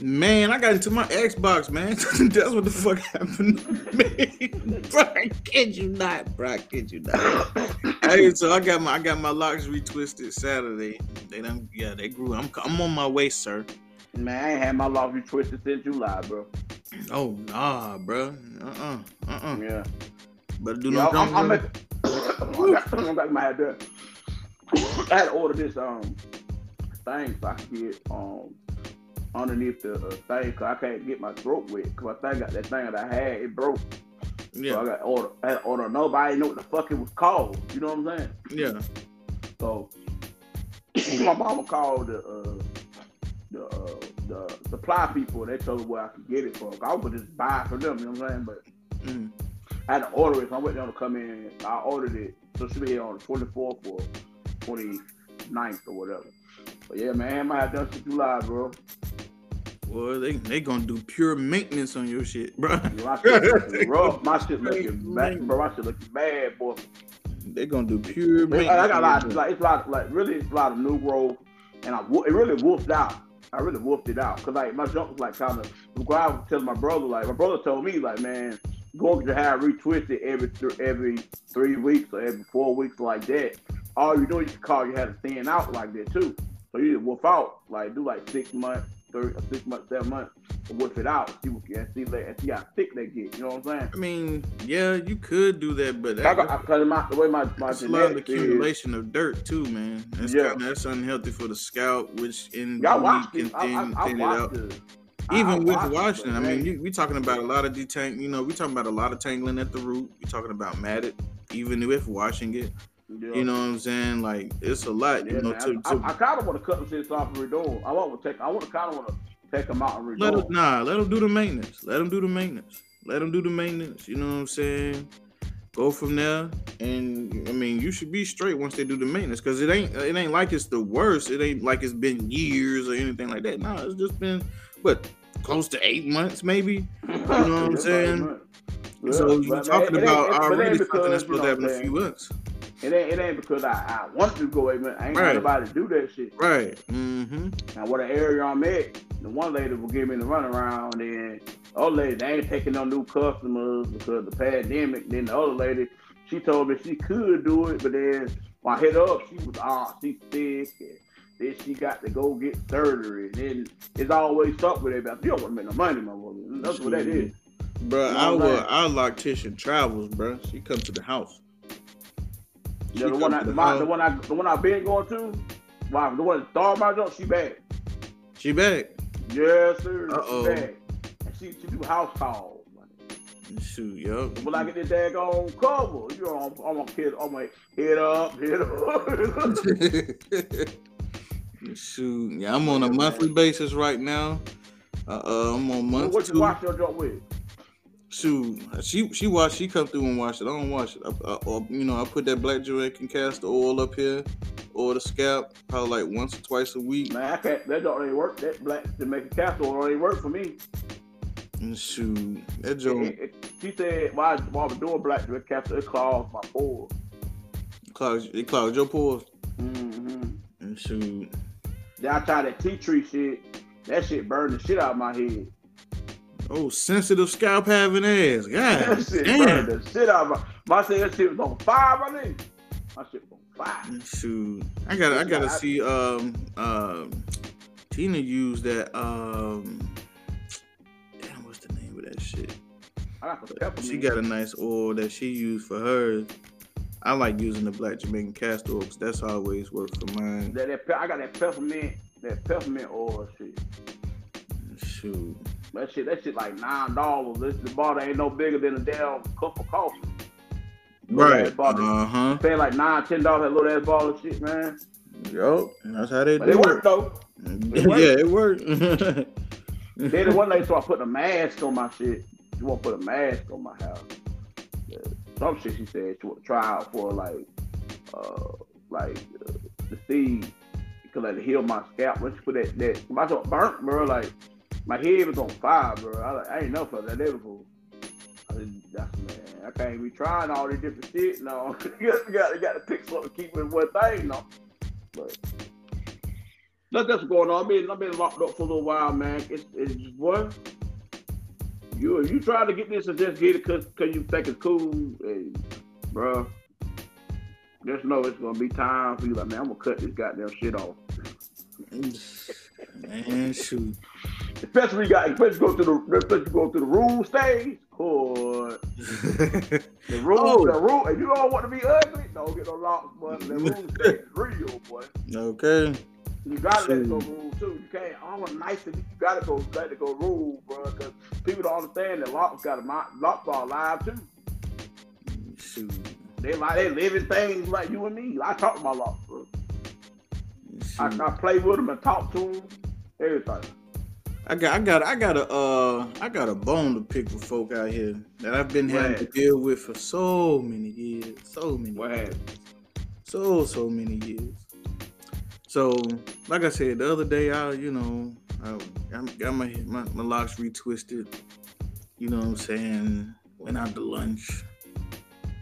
Speaker 1: Man, I got into my Xbox, man. [laughs] That's what the fuck happened [laughs] to me. bro, I kid you not, bro. I kid you not. hey, so I got my I got my locks retwisted Saturday. They done, yeah, they grew. I'm I'm on my way, sir.
Speaker 2: Man, I ain't had my locks retwisted since July, bro.
Speaker 1: Oh nah, bro. Uh uh-uh, uh uh
Speaker 2: Yeah.
Speaker 1: Better do no
Speaker 2: I'm, I'm,
Speaker 1: dumb.
Speaker 2: I'm, [coughs] back my head there. [coughs] I had to order this um thing so I can get um underneath the uh, thing cause I can't get my throat wet cause I think got that thing that I had it broke. Yeah. So I got order I had order nobody know what the fuck it was called. You know what I'm saying?
Speaker 1: yeah.
Speaker 2: So [coughs] my mama called the uh, the uh, the supply people. They told her where I could get it from. I would just buy it from them. You know what I'm saying? But
Speaker 1: Mm.
Speaker 2: I had to order it. So I went down to come in. I ordered it. So should be here on the 24th or 29th or whatever. But yeah, man, I might have done since July, bro.
Speaker 1: Well, they they gonna do pure maintenance on your shit, bro.
Speaker 2: My shit looking [laughs] rough. My shit looking bad, bro. My shit looking bad, boy.
Speaker 1: They gonna do pure maintenance.
Speaker 2: I got a lot,
Speaker 1: your
Speaker 2: like it's a lot, like really, it's a lot of new growth, and I it really wolfed out. I really wolfed it out because like my junk was like kind of. I was telling my brother, like my brother told me, like man, go get your hair retwisted every th- every three weeks or every four weeks like that. All you do is you can call your hair to thin out like that too. So you just wolf out, like do like six months, three, six months, seven months, wolf it out. See what and see and see how thick they get. You know what I'm saying?
Speaker 1: I mean, yeah, you could do that, but
Speaker 2: I
Speaker 1: that,
Speaker 2: got, because my, the way my my
Speaker 1: that's a lot of
Speaker 2: genetics is,
Speaker 1: accumulation of dirt too, man. That's
Speaker 2: Yeah.
Speaker 1: kinda, that's unhealthy for the scalp, which in
Speaker 2: y'all
Speaker 1: the week can
Speaker 2: I,
Speaker 1: thin,
Speaker 2: I, I
Speaker 1: thin it out.
Speaker 2: this. I-
Speaker 1: Even
Speaker 2: I
Speaker 1: with
Speaker 2: watched it,
Speaker 1: washing, I mean, you, we talking about a lot of detang. You know, we're talking about a lot of tangling at the root. We're talking about matted, even with washing it.
Speaker 2: Yeah.
Speaker 1: You know what I'm saying? Like it's a lot.
Speaker 2: Yeah,
Speaker 1: you know, to,
Speaker 2: I,
Speaker 1: to
Speaker 2: I, kind of want to cut them shit off and redo. I want to take. I want to kind of want to take them out and redo
Speaker 1: let
Speaker 2: them,
Speaker 1: nah, let them do the maintenance. Let them do the maintenance. Let them do the maintenance. You know what I'm saying? Go from there, and I mean, you should be straight once they do the maintenance, because it ain't it ain't like it's the worst. It ain't like it's been years or anything like that. No, it's just been what close to eight months, maybe.
Speaker 2: You [laughs]
Speaker 1: know what I'm saying? so you're talking about already something that's supposed to happen in a few months,
Speaker 2: It ain't, it ain't because I, I want to go away. I ain't
Speaker 1: Right.
Speaker 2: got nobody to do that shit.
Speaker 1: right? Mm-hmm.
Speaker 2: Now, what the area I'm at, the one lady will give me the runaround, and the other lady, they ain't taking no new customers because of the pandemic. Then the other lady, she told me she could do it, but then when I hit up, she was, oh, she's sick, and then she got to go get surgery. And then it's always something with everybody. You don't want to make no money, my woman. That's what that is.
Speaker 1: Bro,
Speaker 2: You know what I'm saying?
Speaker 1: our loctician travels, bro. She comes to the house.
Speaker 2: Yeah, the one, I,
Speaker 1: the
Speaker 2: my, the one I, the one I've been going to, wow, the one that started my job, she back.
Speaker 1: She back.
Speaker 2: Yes, sir.
Speaker 1: Uh-oh.
Speaker 2: She back. And she, she do house calls.
Speaker 1: Shoot, yo.
Speaker 2: When I get this daggone cover, you know, I'm, I'm gonna hit, I'm gonna hit up, hit up. [laughs]
Speaker 1: Shoot, yeah, I'm on a monthly basis right now. Uh, uh I'm on month
Speaker 2: what you wash your joint with?
Speaker 1: Shoot, she she wash, she come through and wash it. I don't watch it. I, I, or, you know, I put that black Jamaican castor oil up here, or the scalp, probably like once or twice a week.
Speaker 2: Man, I can't. That don't ain't work. That black to make a castle don't ain't work for me.
Speaker 1: And shoot, that
Speaker 2: It,
Speaker 1: joint
Speaker 2: it, it- she said "Why I was doing black to castle, it clogs my pores.
Speaker 1: clogs, it clogs your pores.
Speaker 2: Mm-hmm.
Speaker 1: And shoot,
Speaker 2: Then I tried that tea tree shit. That shit burned the shit out of my head.
Speaker 1: Oh, sensitive scalp having ass.
Speaker 2: that
Speaker 1: God
Speaker 2: shit
Speaker 1: damn.
Speaker 2: burned the shit out of my. My shit, that shit was on fire, my nigga. My shit was on fire.
Speaker 1: Shoot, I gotta, I gotta see. Um, um, Tina used that. Um, damn, what's the name of that shit?
Speaker 2: Got.
Speaker 1: She got a nice oil that she used for hers. I like using the black Jamaican castor oil because that's always worked for mine.
Speaker 2: that, that I got that peppermint, that peppermint oil shit.
Speaker 1: Shoot,
Speaker 2: That shit, that shit like nine dollars. This the bottle ain't no bigger than a damn cup of coffee.
Speaker 1: Right? Uh huh.
Speaker 2: Paying like nine, ten dollars that little ass bottle of shit, man.
Speaker 1: Yup, that's how they
Speaker 2: But
Speaker 1: do
Speaker 2: it worked though. [laughs]
Speaker 1: it. Yeah, it worked.
Speaker 2: then the [laughs] one lady started putting a mask on my shit. She want to put a mask on my house. Yeah. Some shit she said she want to try out for like, uh, like uh, to see because like to heal my scalp. When she put that that my shit burnt, bro. Like my head was on fire, bro. I, I ain't know for that before. I said, that's man. I can't be trying all these different shit. No, [laughs] you got you got to pick something, keep it one thing. No, but That's that's going on. I've been I've been locked up for a little while, man. It's it's what you you try to get this and just get it because cause you think it's cool, hey, bro. Just know it's gonna be time for you. Like, man, I'm gonna cut this goddamn shit off. [laughs]
Speaker 1: Man, shoot.
Speaker 2: Especially you got, especially go to the, especially go to the room stage. Or the [laughs] room,
Speaker 1: Oh.
Speaker 2: the room. If you don't want to be ugly, don't get no locks, but the room stage is real, boy.
Speaker 1: okay.
Speaker 2: You gotta let it go rule too. You can't. I want nice to you gotta go let it go rule, bro. Because people don't understand that locks got a locks are alive too.
Speaker 1: Shoot.
Speaker 2: They like they living things like you and me. I talk to my locks, bro. I, I play with them and talk to them. Everything.
Speaker 1: I got, I got, I got a, uh, I got a bone to pick with folk out here that I've been having to deal with for so many years, so many,
Speaker 2: What happened?
Speaker 1: so so many years. So, like I said the other day, I, you know, I got, got my, my my locks retwisted. You know what I'm saying? Went out to lunch.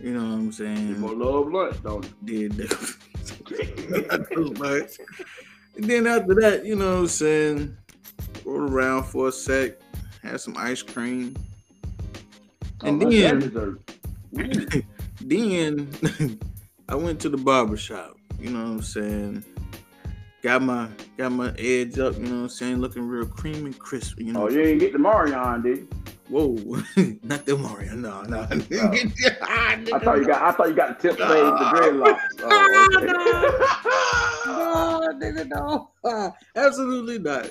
Speaker 1: You know what I'm saying?
Speaker 2: gonna love lunch, don't you?
Speaker 1: did that. [laughs] Much. And then after that, you know what I'm saying, rode around for a sec, had some ice cream. And
Speaker 2: Oh,
Speaker 1: then, [laughs] then [laughs] I went to the barber shop, you know what I'm saying? Got my got my edge up, you know what I'm saying, looking real cream and crisp, you know.
Speaker 2: Oh, you ain't get the Marion, did you?
Speaker 1: Whoa, [laughs] not the Mario, no, no. [laughs]
Speaker 2: I thought you got. I thought you got the tip fade, the dreadlocks. [laughs] Oh, okay.
Speaker 1: no, nigga, no. Ah, Absolutely not.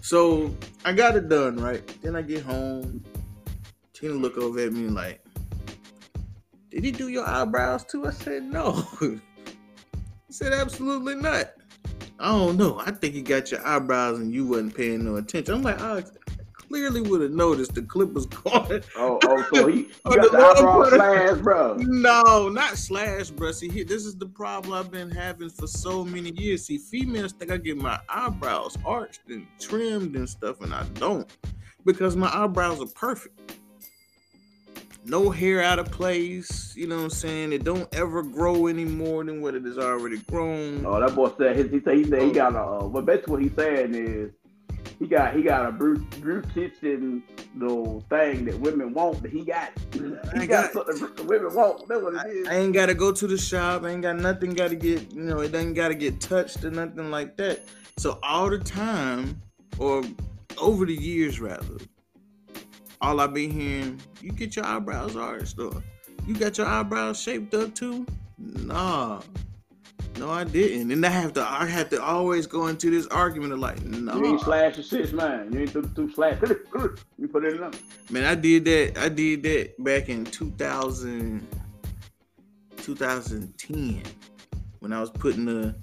Speaker 1: So I got it done, right? Then I get home. Tina look over at me like, did he do your eyebrows too? I said, no. He said, absolutely not. I don't know. I think he got your eyebrows and you wasn't paying no attention. I'm like, I clearly would have noticed the clip was [laughs] going.
Speaker 2: oh, oh, so he, he [laughs] got
Speaker 1: the
Speaker 2: eyebrow
Speaker 1: Lord put it-
Speaker 2: slash, bro.
Speaker 1: No, not slash, bro. See, here, this is the problem I've been having for so many years. See, females think I get my eyebrows arched and trimmed and stuff, and I don't because my eyebrows are perfect. No hair out of place. You know what I'm saying? It don't ever grow any more than what it has already grown.
Speaker 2: Oh, that boy said he, he said he said he got a. Uh, well, basically what he's saying is he got he got a bru- beautician little thing that women want that he got. [laughs] He
Speaker 1: got-
Speaker 2: got something that women want. That's what it is.
Speaker 1: I ain't gotta go to the shop. I ain't got nothing gotta get, you know, it doesn't gotta get touched or nothing like that. So all the time, or over the years rather, all I been hearing, you get your eyebrows arched or you got your eyebrows shaped up too? Nah. No, I didn't. And I have to I have to always go into this argument of like, no.
Speaker 2: You ain't slash your shit, man. You ain't through, through slash. [laughs] You put it in.
Speaker 1: Man, I did that. I did that back in 2000, 2010 when I was putting the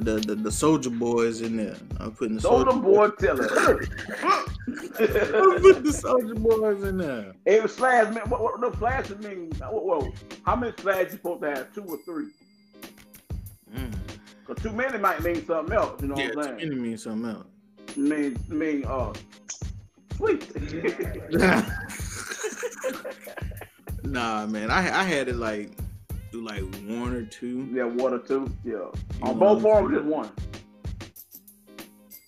Speaker 1: the the, the, the soldier boys in there. I'm putting the soldier
Speaker 2: boy tell her.
Speaker 1: I was [laughs] putting the soldier boys in there.
Speaker 2: It was slash, man. What, what no slashes mean? Whoa, whoa. How many slashes you supposed to have? Two or three?
Speaker 1: Mm.
Speaker 2: Cause too many might mean something else. You know
Speaker 1: Yeah,
Speaker 2: what I'm
Speaker 1: too
Speaker 2: saying?
Speaker 1: many means something else.
Speaker 2: mean mean uh sweet. [laughs]
Speaker 1: nah, man, I I had it like do like one or two.
Speaker 2: yeah, one or two. Yeah.
Speaker 1: You
Speaker 2: On both forms, just one.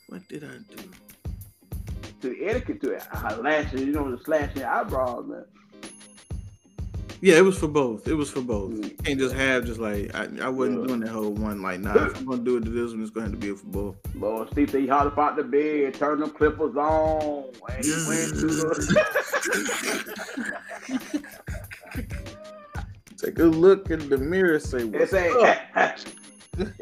Speaker 1: What did I do?
Speaker 2: To the etiquette to it, uh, lashing, you know, the slashing eyebrows, man.
Speaker 1: Yeah, it was for both. It was for both.
Speaker 2: Mm.
Speaker 1: You can't just have just like I, I wasn't
Speaker 2: Yeah.
Speaker 1: doing that whole one like nah. If I'm gonna do it to this one, it's gonna have to be for both.
Speaker 2: Lord Steve he hot up out the bed, turn them clippers on, and he went to the [laughs] [laughs]
Speaker 1: Take a look in the mirror, say what's
Speaker 2: say,
Speaker 1: up? [laughs]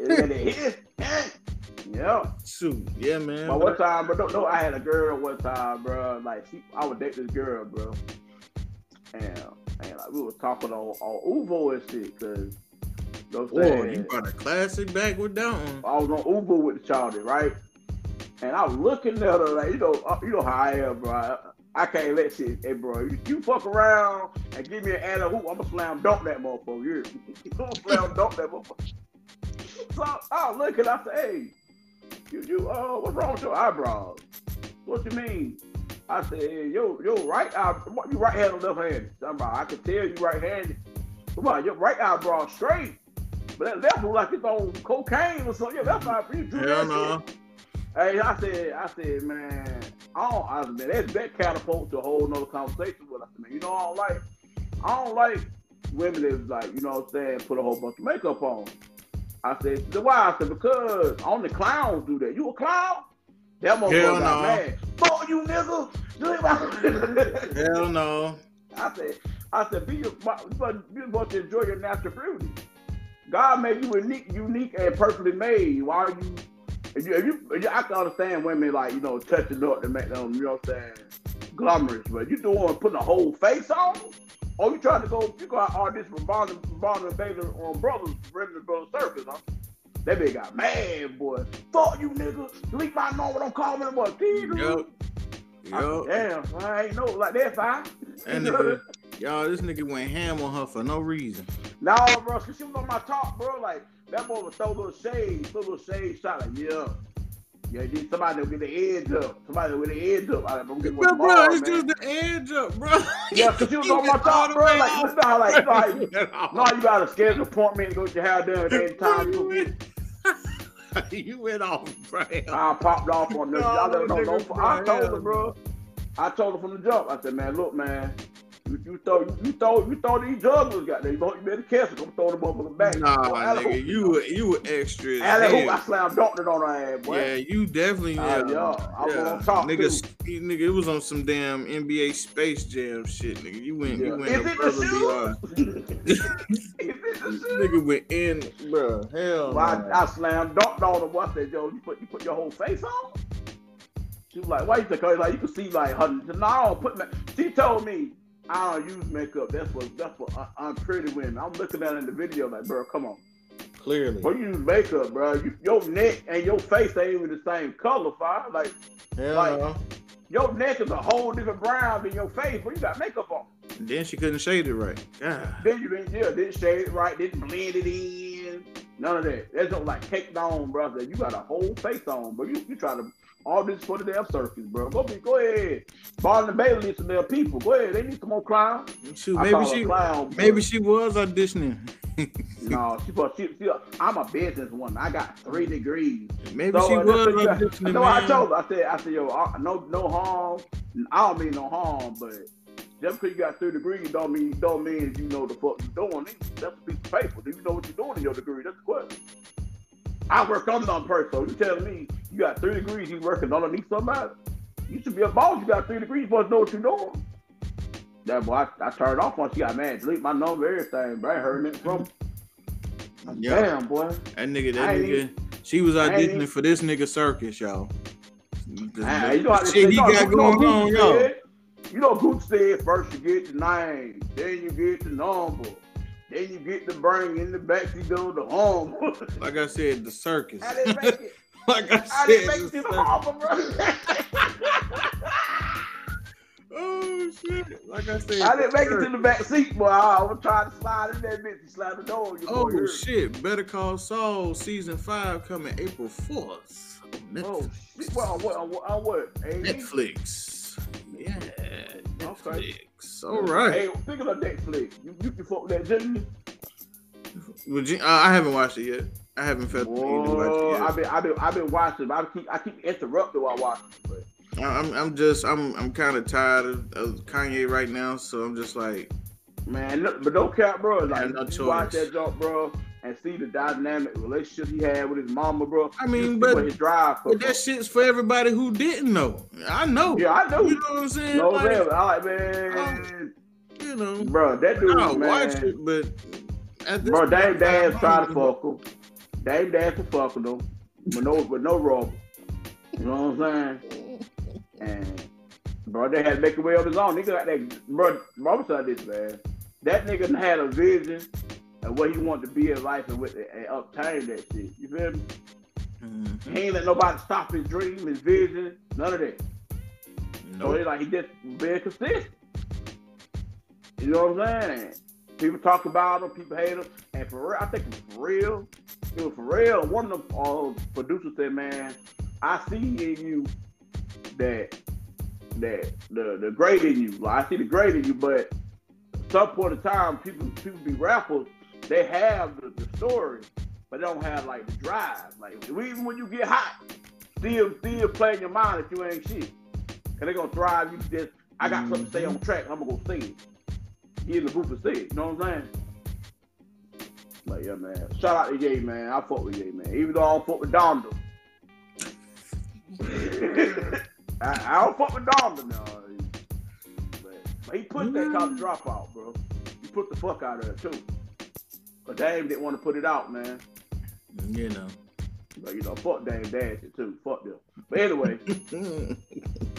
Speaker 2: yeah.
Speaker 1: Shoot, yeah, man.
Speaker 2: But one time, bro, no, no, I had a girl one time, bro. Like, she, I would date this girl, bro. And, and like, we was talking on, on ooVoo and shit, cause, you know what I'm
Speaker 1: Whoa,
Speaker 2: saying?
Speaker 1: you brought a classic back with that one.
Speaker 2: I was on ooVoo with the Charlie, right? And I was looking at her like, you know, uh, you know how I am, bro. I, I can't let shit, hey, bro. You, fuck around and give me an alley hoop, I'm gonna slam dunk that motherfucker. You I'm gonna slam dunk that motherfucker. So I was looking, I said, hey, you, you, uh, what's wrong with your eyebrows? What you mean? I said, hey, yo, yo, right eye, what, you right handed or left handed? Somebody, I can tell you right handed. Come on, your right eyebrow straight. But that left look like it's on cocaine or something. Yeah, that's not for you. do
Speaker 1: Hell
Speaker 2: that
Speaker 1: no.
Speaker 2: shit. Hey, I said, I said, man, I don't, I man, that, that catapult to a whole nother conversation with us, man. You know, I don't like, I don't like women that's like, you know what I'm saying, put a whole bunch of makeup on. I said, the why? I said, because only clowns do that. You a clown? That
Speaker 1: Hell
Speaker 2: motherfucker got
Speaker 1: no.
Speaker 2: mad. Fuck you, nigga. Do it my- [laughs]
Speaker 1: Hell no.
Speaker 2: I said, I said, be your, you supposed to enjoy your natural beauty. God made you unique, unique and perfectly made. Why are you? If you, if you, if you I can understand women like you know touching up to make them, you know what I'm saying, glamorous. But you doing putting a whole face on, or you trying to go? You go out audition for Bond Bond and Baylor on Brothers, Ringling Brothers Circus, huh? That bitch got mad, boy. Fuck you, nigga. Delete my number. Don't call me no more.
Speaker 1: Yup.
Speaker 2: I Damn, I ain't know like that, fine.
Speaker 1: That nigga, y'all, this nigga went ham on her for no reason. [laughs]
Speaker 2: No, bro, cause she was on my top, bro. Like that boy would throw little shade, throw little shade shot. Like, yeah, yeah, need somebody will get the edge up. Somebody with the edge up. I like, I'm getting
Speaker 1: Bro,
Speaker 2: one
Speaker 1: bro,
Speaker 2: tomorrow,
Speaker 1: it's
Speaker 2: man.
Speaker 1: just the edge up, bro. [laughs]
Speaker 2: Yeah, cause she was on my top, bro. Like, you know how, like, you [laughs] you, no, you got a scheduled appointment to go get your hair done at any time. You [laughs] get,
Speaker 1: you went off, bro.
Speaker 2: I popped off on this.
Speaker 1: No,
Speaker 2: Y'all never know. No, I told her, bro. I told her from the jump. I said, man, look, man. You, you throw, you, you throw, you throw these jugglers got there. You better- you better catch it. I'm throwing the motherfucker back.
Speaker 1: Nah,
Speaker 2: Boy, Allen
Speaker 1: nigga,
Speaker 2: Hoop-
Speaker 1: you were you were extra. as
Speaker 2: Allen Hoop. I slammed dunked it on her ass, boy.
Speaker 1: Yeah, you definitely.
Speaker 2: Ah,
Speaker 1: Yeah,
Speaker 2: yeah, I was on top,
Speaker 1: nigga,
Speaker 2: too.
Speaker 1: nigga, it was on some damn NBA Space Jam shit, nigga. You went, you went [laughs]
Speaker 2: Is it the [laughs] shoes? Is it the shoes?
Speaker 1: nigga went in, bro. Hell,
Speaker 2: Well, I,
Speaker 1: no.
Speaker 2: I slammed dunked on her. What I said, yo, you put you put your whole face on? She was like, why you think? Like you can see like her. No, put. Ma-. She told me I don't use makeup. That's for that's for un- unpretty women. I'm looking at it in the video like, bro, come on.
Speaker 1: clearly.
Speaker 2: Bro, you use makeup, bro. You, your neck and your face ain't even the same color, fire. Like
Speaker 1: Hell
Speaker 2: like-
Speaker 1: no.
Speaker 2: your neck is a whole different brown than your face, but you got makeup on.
Speaker 1: Then she couldn't shade it right. God.
Speaker 2: Then you didn't, yeah, didn't shade it right, didn't blend it in, none of that. That's just like caked on, brother. You got a whole face on, but you, you try to all this for the damn circus, bro. Go be, go ahead. Barnum and Bailey need some damn people. Go ahead, they need some more clowns.
Speaker 1: Shoot, maybe she,
Speaker 2: clown,
Speaker 1: maybe she was auditioning. [laughs]
Speaker 2: No, she, she, she, I'm a business woman. I got three degrees.
Speaker 1: maybe
Speaker 2: So,
Speaker 1: she
Speaker 2: uh,
Speaker 1: was
Speaker 2: you
Speaker 1: auditioning.
Speaker 2: got- [laughs] No, I told her. I said, I said, yo, I, no, no harm. I don't mean no harm, but just because you got three degrees don't mean don't mean you know the fuck you're doing. That's a piece of paper. Do you know what you're doing in your degree? That's the question. I work on. So you telling me you got three degrees, you working underneath somebody? You should be a boss. You got three degrees, you supposed to know what you're doing. That boy, I, I turned off once she got mad. Delete my number, everything, bro. I heard nothing from.
Speaker 1: Yeah.
Speaker 2: Damn, boy.
Speaker 1: That nigga, that
Speaker 2: I
Speaker 1: nigga, she was auditioning for this nigga circus, y'all.
Speaker 2: Ah, you know
Speaker 1: shit
Speaker 2: say,
Speaker 1: he got
Speaker 2: you know
Speaker 1: going on,
Speaker 2: Gooch
Speaker 1: y'all.
Speaker 2: said- You know, Gooch said first you get the name, then you get the number, then you get the brain in the back, you go to home. [laughs]
Speaker 1: Like I said, the circus.
Speaker 2: How they make it? [laughs]
Speaker 1: like I
Speaker 2: How
Speaker 1: said,
Speaker 2: make it to the bro? [laughs]
Speaker 1: Oh shit! Like I said,
Speaker 2: I didn't make it to the back seat, boy. I was trying to slide in that bitch and slide the door.
Speaker 1: Oh
Speaker 2: boy,
Speaker 1: shit! Better Call Saul season five coming April fourth.
Speaker 2: Oh, shit. Uh, what, on what, on what, on what? AD?
Speaker 1: Netflix. Yeah,
Speaker 2: Okay.
Speaker 1: Netflix. All right.
Speaker 2: Hey, speaking of Netflix, you, you can fuck with that, didn't?
Speaker 1: Would you, uh, I haven't watched it yet. I haven't felt the need to watch
Speaker 2: Whoa,
Speaker 1: it
Speaker 2: I've been, I've been, I've been watching, but I keep, I keep interrupted while watching. But
Speaker 1: I- I'm, I'm just, I'm, I'm kind of tired of, of Kanye right now. So I'm just like,
Speaker 2: Man, look, but don't cap, bro. Like,
Speaker 1: no
Speaker 2: you watch that jump, bro, and see the dynamic relationship he had with his mama, bro.
Speaker 1: I mean, but-
Speaker 2: his drive.
Speaker 1: but that shit's for everybody who didn't know. I know.
Speaker 2: yeah, I know.
Speaker 1: You know what I'm saying?
Speaker 2: No,
Speaker 1: Like,
Speaker 2: man, I like, man,
Speaker 1: you know,
Speaker 2: bro, that dude,
Speaker 1: I'll
Speaker 2: man,
Speaker 1: watch it, but at this
Speaker 2: bro, Dame Dash
Speaker 1: I'm
Speaker 2: tried to fuck him. Dame Dash was fucking him with no, with no rubber. You know what I'm saying? And bro, they had to make a way on his own. Nigga got that, bro. Robert said this, man. That nigga had a vision of what he wanted to be in life and, with, and obtain that shit. You feel me?
Speaker 1: Mhm.
Speaker 2: He ain't let nobody stop his dream, his vision, none of that. So
Speaker 1: Nope.
Speaker 2: it's like he just being consistent. You know what I'm saying? People talk about him, people hate him, and for real, I think it was for real. It was for real. One of the uh, producers said, "Man, I see in you that that the the great in you. Like I see the great in you, but at some point in time, people people be rappers. They have the, the story, but they don't have like the drive. Like even when you get hot, still still play in your mind if you ain't shit. Cause they gonna thrive you just I got something to say on track, I'm gonna go sing it. Get in the booth and say it, you know what I'm saying? But yeah, man. Shout out to Ye, man. I fuck with Ye, man. Even though I don't fuck with Donda. [laughs] I, I don't fuck with Donda now. But, but he put that college dropout, bro. He put the fuck out of it too. But Dame didn't want to put it out, man.
Speaker 1: You know.
Speaker 2: But you know, fuck Dame Dash too. Fuck them. But anyway, [laughs]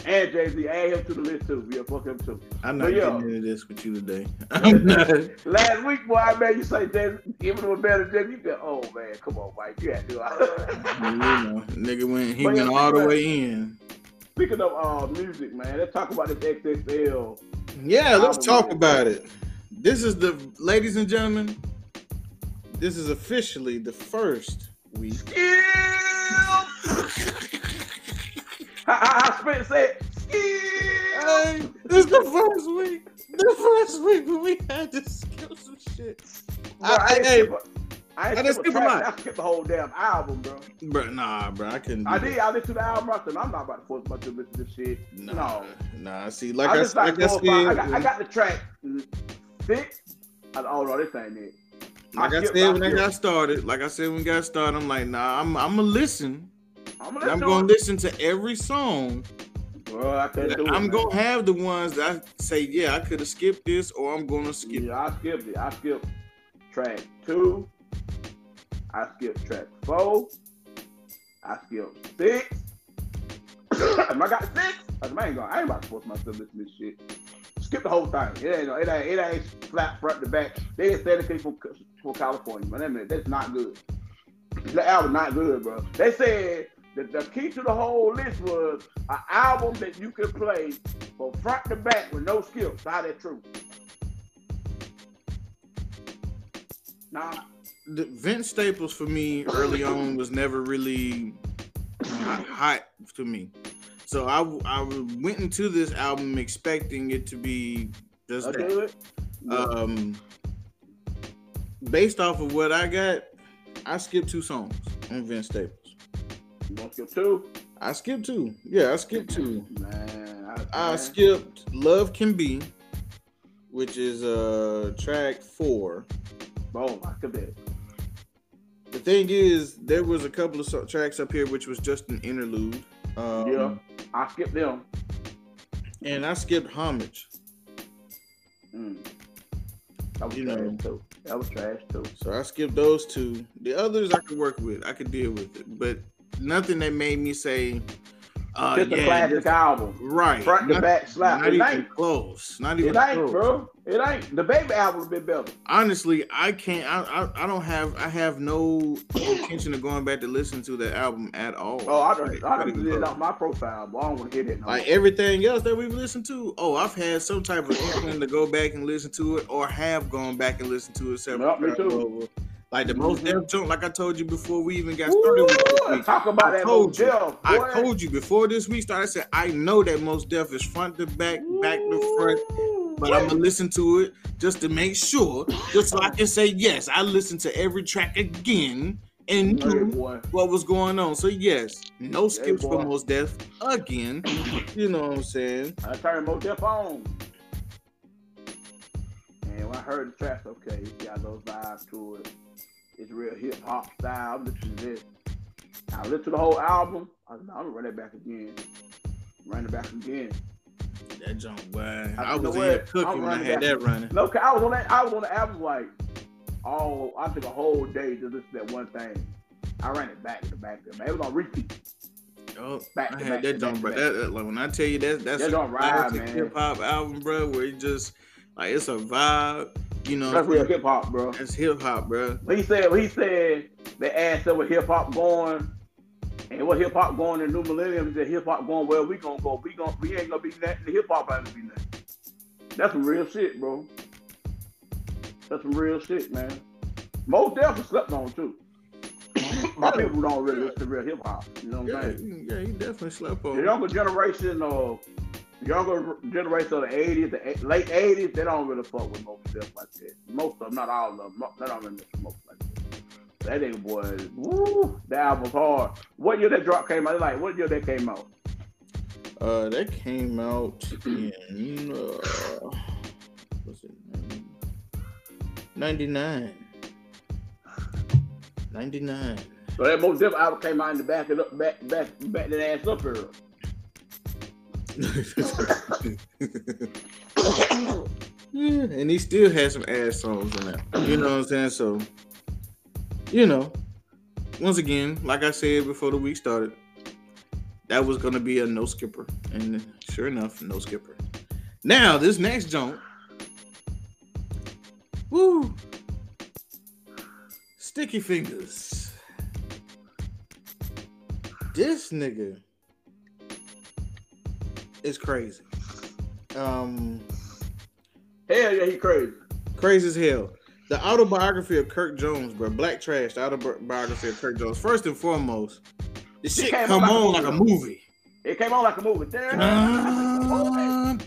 Speaker 2: and Jay Z, add him to the list too. Yeah, fuck him too.
Speaker 1: I'm not
Speaker 2: But yo.
Speaker 1: getting into this with you today. [laughs] I'm not. [laughs]
Speaker 2: Last week, boy, I made you say Jay, him a better Jay. You said, oh man, come on, Mike, you had to do
Speaker 1: you know, nigga went he
Speaker 2: But yeah,
Speaker 1: went all the
Speaker 2: but-
Speaker 1: way in.
Speaker 2: Speaking of uh, music, man, let's talk about this XXL.
Speaker 1: Yeah, let's talk about it. This is the ladies and gentlemen. This is officially the first week. [laughs]
Speaker 2: How, how, how Spence said, skill.
Speaker 1: Hey, this is the first week. The first week when we had to skip some shit.
Speaker 2: Bro, I,
Speaker 1: I- hey,
Speaker 2: I ain't
Speaker 1: I didn't
Speaker 2: skip
Speaker 1: skip a
Speaker 2: track. I skipped the whole damn album, bro.
Speaker 1: Bro, nah, bro, I couldn't. Do
Speaker 2: I
Speaker 1: that.
Speaker 2: did. I listened to the album. I said, I'm not about to force myself to listen to this shit.
Speaker 1: Nah,
Speaker 2: No.
Speaker 1: nah. See, like
Speaker 2: I
Speaker 1: I,
Speaker 2: like
Speaker 1: I said.
Speaker 2: I got, I got the track six. I, oh no, this ain't it.
Speaker 1: Like I said when I got started, like I said when I got started, I'm like, nah, I'm I'm gonna listen.
Speaker 2: I'm gonna
Speaker 1: I'm
Speaker 2: listen
Speaker 1: gonna listen to every song.
Speaker 2: it. Bro, I can't do it.
Speaker 1: I'm
Speaker 2: man.
Speaker 1: gonna have the ones that I say, yeah, I could have skipped this, or I'm gonna skip.
Speaker 2: Yeah, I skipped it. I skipped track two. I skipped track four. I skipped six. [coughs] Am I got six? I said, man, I ain't, gonna, I ain't about to force myself to listen to this shit. Skip the whole thing. It ain't, it ain't, it ain't flat front to back. They just said it came from, California, man. That minute, that's not good. The album not good, bro. They said that the key to the whole list was an album that you could play from front to back with no skips. How that true? Nah,
Speaker 1: The Vince Staples for me early on was never really hot to me. So I I went into this album expecting it to be just
Speaker 2: that's
Speaker 1: that.
Speaker 2: good.
Speaker 1: Um, based off of what I got, I skipped two songs on Vince Staples.
Speaker 2: You want skip two?
Speaker 1: I skipped two. Yeah, I skipped two.
Speaker 2: Man,
Speaker 1: I
Speaker 2: man.
Speaker 1: skipped "Love Can Be," which is uh track four.
Speaker 2: Boom, I it.
Speaker 1: The thing is, there was a couple of tracks up here which was just an interlude. Um,
Speaker 2: Yeah. I skipped them.
Speaker 1: And I skipped homage.
Speaker 2: Mm. That was
Speaker 1: You
Speaker 2: trash
Speaker 1: know.
Speaker 2: too. That was trash too.
Speaker 1: So I skipped those two. The others I could work with. I could deal with it. But nothing that made me say, uh,
Speaker 2: Just a
Speaker 1: yeah,
Speaker 2: classic
Speaker 1: this-
Speaker 2: album.
Speaker 1: right.
Speaker 2: Front to back slap.
Speaker 1: not
Speaker 2: It
Speaker 1: even
Speaker 2: ain't.
Speaker 1: close. Not even
Speaker 2: It ain't,
Speaker 1: close.
Speaker 2: bro. It ain't. The baby album would have been better.
Speaker 1: Honestly, I can't. I, I I don't have. I have no intention of going back to listen to that album at all.
Speaker 2: Oh, I done,
Speaker 1: Like,
Speaker 2: I
Speaker 1: not
Speaker 2: done
Speaker 1: even
Speaker 2: did it off my profile, but I don't want to hear that no
Speaker 1: Like everything else that we've listened to, oh, I've had some type of inkling to go back and listen to it, or have gone back and listened to it several
Speaker 2: me
Speaker 1: times. Like the most
Speaker 2: Mhm.
Speaker 1: Def joint, like I told you before we even got started with week.
Speaker 2: talk about
Speaker 1: I
Speaker 2: that
Speaker 1: told you. I told you before this week started. I said I know that Mos Def is front to back, back to front, but I'm gonna listen to it just to make sure, just so I can say yes. I listened to every track again and knew
Speaker 2: boy.
Speaker 1: what was going on. So yes, no skips for Mos Def again. You know what I'm saying?
Speaker 2: I turned Motel on. And when I heard the tracks, okay, it's got those vibes to it. It's real hip hop style. I'm listening to this. I listened to the whole album. I I'm gonna run it back again. Run it back again.
Speaker 1: That junk, boy.
Speaker 2: I
Speaker 1: I, was in here cooking when I had that running.
Speaker 2: No, I was on that. I was on the album like, oh, I took a whole day to listen to that one thing. I ran it back to back. Man, it was on repeat.
Speaker 1: Oh,
Speaker 2: Back
Speaker 1: I
Speaker 2: to
Speaker 1: had
Speaker 2: back
Speaker 1: that junk, bro. That, that- like when I tell you that that's
Speaker 2: That
Speaker 1: a hip hop album, bro. Where it just like it's a vibe. You know,
Speaker 2: That's real hip hop, bro.
Speaker 1: That's hip hop, bro.
Speaker 2: He said he said they asked him what hip hop going and what hip hop going in the new millennium. He said hip hop going where we gonna go. We gonna we ain't gonna be nothing. The hip hop ain't gonna be nothing. That's some real shit, bro. That's some real shit, man. Most definitely slept on too. [laughs] My people don't really listen to real hip hop. You know what I'm saying?
Speaker 1: yeah, he definitely slept on.
Speaker 2: The younger generation or younger generation of the 80s, the late 80s, they don't really fuck with most stuff like that. Most of them, not all of them, they don't really most like that. That nigga boy, woo, that album's hard. What year that drop came out? Like, what year that came out?
Speaker 1: Uh, that came out in uh, what's it? 99. 99.
Speaker 2: So that most different album came out in the back it up, back, back, back that ass up here. [laughs]
Speaker 1: and he still has some ass songs in that. You know what I'm saying? So, you know, once again, like I said before the week started, that was gonna be a no skipper, and sure enough, no skipper. Now this next jump, woo, sticky fingers. This nigga is crazy. Um,
Speaker 2: Hell yeah, he crazy.
Speaker 1: crazy as hell. The autobiography of Kirk Jones, bro. Black Trash, the autobiography of Kirk Jones. First and foremost, this shit
Speaker 2: came
Speaker 1: come on
Speaker 2: like
Speaker 1: like
Speaker 2: a
Speaker 1: movie.
Speaker 2: It came on like a movie.
Speaker 1: Dun, dun.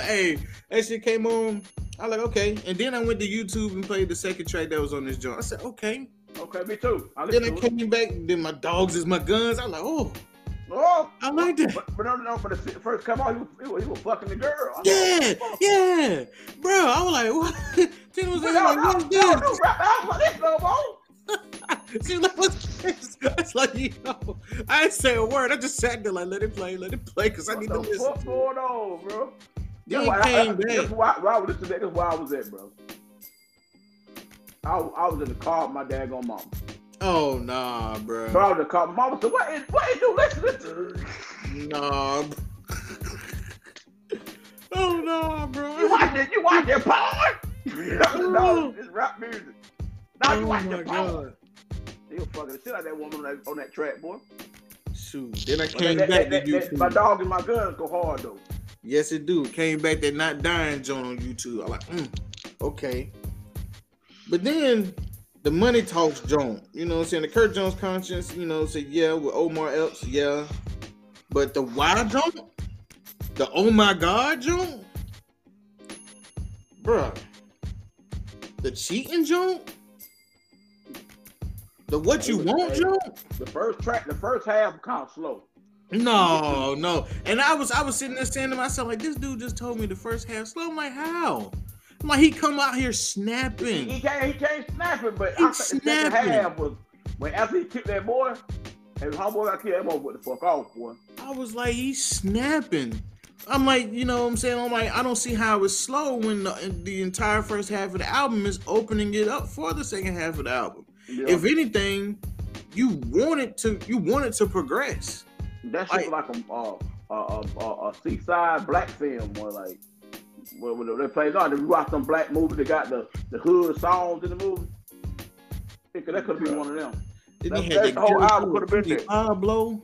Speaker 1: Hey, that shit came on. I like okay, and then I went to YouTube and played the second track that was on this joint. I said okay.
Speaker 2: Okay, me too. I
Speaker 1: Then I
Speaker 2: to it.
Speaker 1: came back. Then my dogs is my guns. I like oh,
Speaker 2: Oh,
Speaker 1: I like that.
Speaker 2: but, but no, no, but the first come on, he was, he was, fucking the girl. I'm
Speaker 1: Yeah,
Speaker 2: like,
Speaker 1: yeah, bro. I was like, [laughs] what? Then was like,
Speaker 2: no,
Speaker 1: what's
Speaker 2: no, no,
Speaker 1: this?
Speaker 2: no, rap album like this no more. [laughs]
Speaker 1: She was like, what's this? I was like, yo, I didn't say a word. I just sat there like, let it play, let it play, because I need to listen. What's
Speaker 2: going on, bro? That's why I- That's why, why I was listening. That's why I was at, bro. I, I was in the car with my daggone mama.
Speaker 1: Oh nah,
Speaker 2: So
Speaker 1: bro.
Speaker 2: I in the car. Mama said, "What is what is you listening to?
Speaker 1: Nah. bro. oh nah, bro.
Speaker 2: You watch it? You watch that porn? no, it's rap music. Now you
Speaker 1: oh
Speaker 2: watch that porn. They was fucking the shit out of that woman on that, on that track, boy.
Speaker 1: Shoot. Then I came
Speaker 2: that-
Speaker 1: back
Speaker 2: that-
Speaker 1: to
Speaker 2: that- that- my dog and my guns go hard though.
Speaker 1: Yes, it do. Came back that not dying joint on YouTube. I'm like, mm, okay. But then the money talks joint. You know what I'm saying? The Kirk Jones conscience, you know, said yeah, with Omar Epps, yeah. But the why joint? The oh my god joint? Bruh. The cheating joint? The what you want joint?
Speaker 2: The first track, the first half kind slow.
Speaker 1: No, no. And I was I was sitting there saying to myself, like, this dude just told me the first half slow. I'm like, how? Like, he come out here
Speaker 2: He
Speaker 1: snapping.
Speaker 2: can't, he can't snap it, but
Speaker 1: He
Speaker 2: I think the second half was when after he kicked that boy, and how boy got killed, that boy went the fuck off, boy.
Speaker 1: I was like, he's snapping. I'm like, you know what I'm saying? I'm like, I don't see how it's slow when the, the entire first half of the album is opening it up for the second half of the album.
Speaker 2: Know?
Speaker 1: If anything, you want it to you want it to progress.
Speaker 2: that shit was like a uh, a, a, a, a seaside black film, or like where, where they play on. If you watch some black movie they got the the hood songs in the movie. Think that could have been one of them. That- that
Speaker 1: that
Speaker 2: whole album could've been
Speaker 1: Petey
Speaker 2: there.
Speaker 1: Pablo.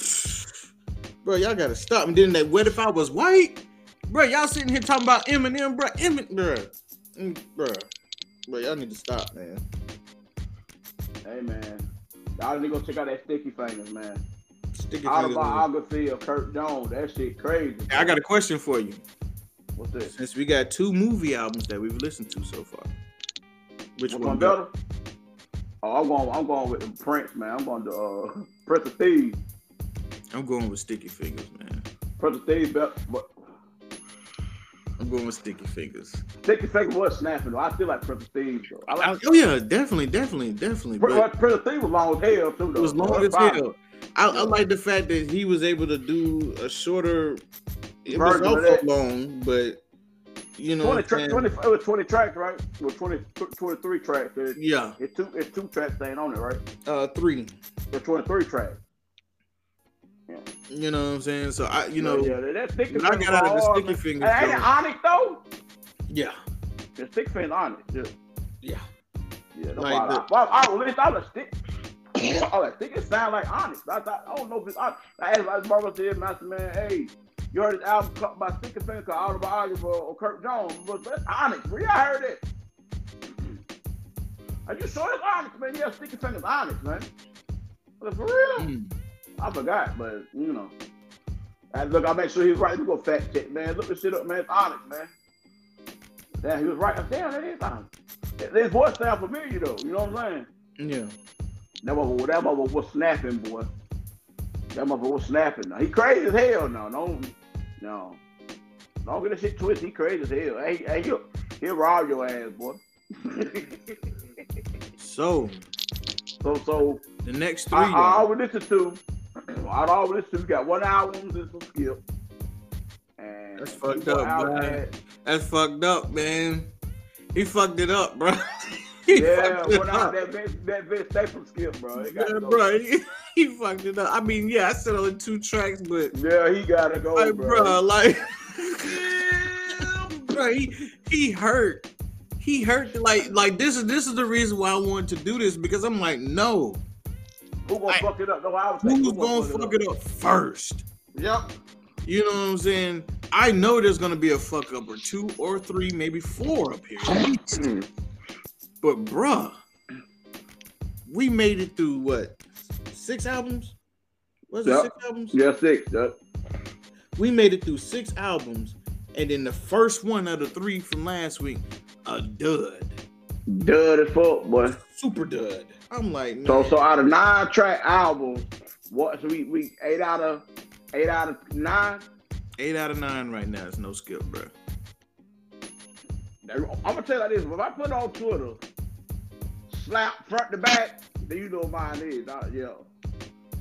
Speaker 1: [sighs] Bro, y'all gotta stop. And then that what if I was white? Bro, y'all sitting here talking about Eminem, bro. Eminem, bro. Mm, Bro. Bro, y'all need to stop, man.
Speaker 2: Hey man, y'all need to go check out that Sticky Fingaz, man.
Speaker 1: Stick it to the-
Speaker 2: Autobiography of Kirk Jones. That shit crazy.
Speaker 1: I got a question for you.
Speaker 2: What's this?
Speaker 1: Since we got two movie albums that we've listened to so far, which
Speaker 2: Which
Speaker 1: one better?
Speaker 2: Oh, I'm going. I'm going with the Prince, man. I'm going to uh, Prince of Thieves.
Speaker 1: I'm going with Sticky Fingaz, man.
Speaker 2: Prince of Thieves, but, but
Speaker 1: I'm going with Sticky Fingaz.
Speaker 2: Sticky Fingaz was snapping. Though. I feel like Prince of Thieves. Though. I like
Speaker 1: oh yeah, definitely, definitely, definitely.
Speaker 2: Prince,
Speaker 1: But
Speaker 2: Prince of Thieves was long as hell too. Though.
Speaker 1: it was long as hell. I, I like the fact that he was able to do a shorter. It was
Speaker 2: Version of
Speaker 1: also
Speaker 2: that.
Speaker 1: long, but you know,
Speaker 2: 20, tra- 20, it was 20 tracks, right? It was 20, 23 tracks. It's,
Speaker 1: yeah,
Speaker 2: it's two, it's two tracks staying on it, right?
Speaker 1: uh, three.
Speaker 2: It's 23 tracks. Yeah.
Speaker 1: You know what I'm saying? So I, you know,
Speaker 2: yeah, that- that sticky
Speaker 1: when I
Speaker 2: fingers
Speaker 1: got out of the Sticky
Speaker 2: man.
Speaker 1: Fingers,
Speaker 2: Hey, ain't it
Speaker 1: joint-
Speaker 2: Onyx though?
Speaker 1: yeah,
Speaker 2: The stick fingers Onyx. Yeah,
Speaker 1: yeah.
Speaker 2: yeah. That's
Speaker 1: Like
Speaker 2: why
Speaker 1: the-
Speaker 2: I, well, I released all the stick. all that stick. It sound like Onyx. I thought I don't know if it's Onyx. I asked my brother said, Master Man, hey, you heard this album cut by Sticky Fingaz called Autobiography or Kirk Jones? But that's Onyx. Where I heard it. Are you sure it's Onyx, man? Yeah, Sticky Fingaz Onyx, man. But for real?
Speaker 1: Mm.
Speaker 2: I forgot, but you know. I look, I make sure he's right. We go fact check, man. Look this shit up, man. It's Onyx, man. Damn, he was right. Damn, that is Onyx. His voice sound familiar though. You know what I'm saying?
Speaker 1: Yeah.
Speaker 2: That mother, that mother was snapping, boy. That mother was snapping. Now he crazy as hell. No, no, no. Don't get that shit twisted. He crazy as hell. Hey, hey, he'll, he'll rob your ass, boy. [laughs]
Speaker 1: So
Speaker 2: so, so
Speaker 1: the next three.
Speaker 2: I, I always listen to. I always listen to. We got one album and some skip. And
Speaker 1: That's fucked up, bro. That's fucked up, man. He fucked it up, bro. [laughs] he
Speaker 2: Yeah,
Speaker 1: fucked up.
Speaker 2: that Vince, that Vince Staples skip, bro. It gotta
Speaker 1: Yeah,
Speaker 2: go.
Speaker 1: bro, he, [laughs] he fucked it up. I mean, yeah, I said only two tracks, but
Speaker 2: Yeah, he gotta go,
Speaker 1: like,
Speaker 2: bro.
Speaker 1: bro, like, [laughs] bro, he he hurt. He hurt. Like, like this is this is the reason why I wanted to do this because I'm like, no,
Speaker 2: Who gonna
Speaker 1: I-
Speaker 2: fuck it up? No, I was thinking,
Speaker 1: who's
Speaker 2: who
Speaker 1: gonna fuck it up first?
Speaker 2: Yep.
Speaker 1: You know what I'm saying? I know there's gonna be a fuck up or two or three, maybe four up here.
Speaker 2: Hmm.
Speaker 1: But bruh, we made it through what? Six albums? Was it
Speaker 2: Yep.
Speaker 1: six albums?
Speaker 2: Yeah, six. Yep.
Speaker 1: We made it through six albums, and then the first one out of the three from last week, a dud.
Speaker 2: Dud as fuck, boy.
Speaker 1: Super dud. I'm like, man,
Speaker 2: So, so out of nine track albums, what? So we we eight out of eight out of nine.
Speaker 1: eight out of nine right now. It's no skip, bro.
Speaker 2: I'm gonna tell you like this: if I put it on Twitter, slap front to back, then you know what mine is. I, yeah,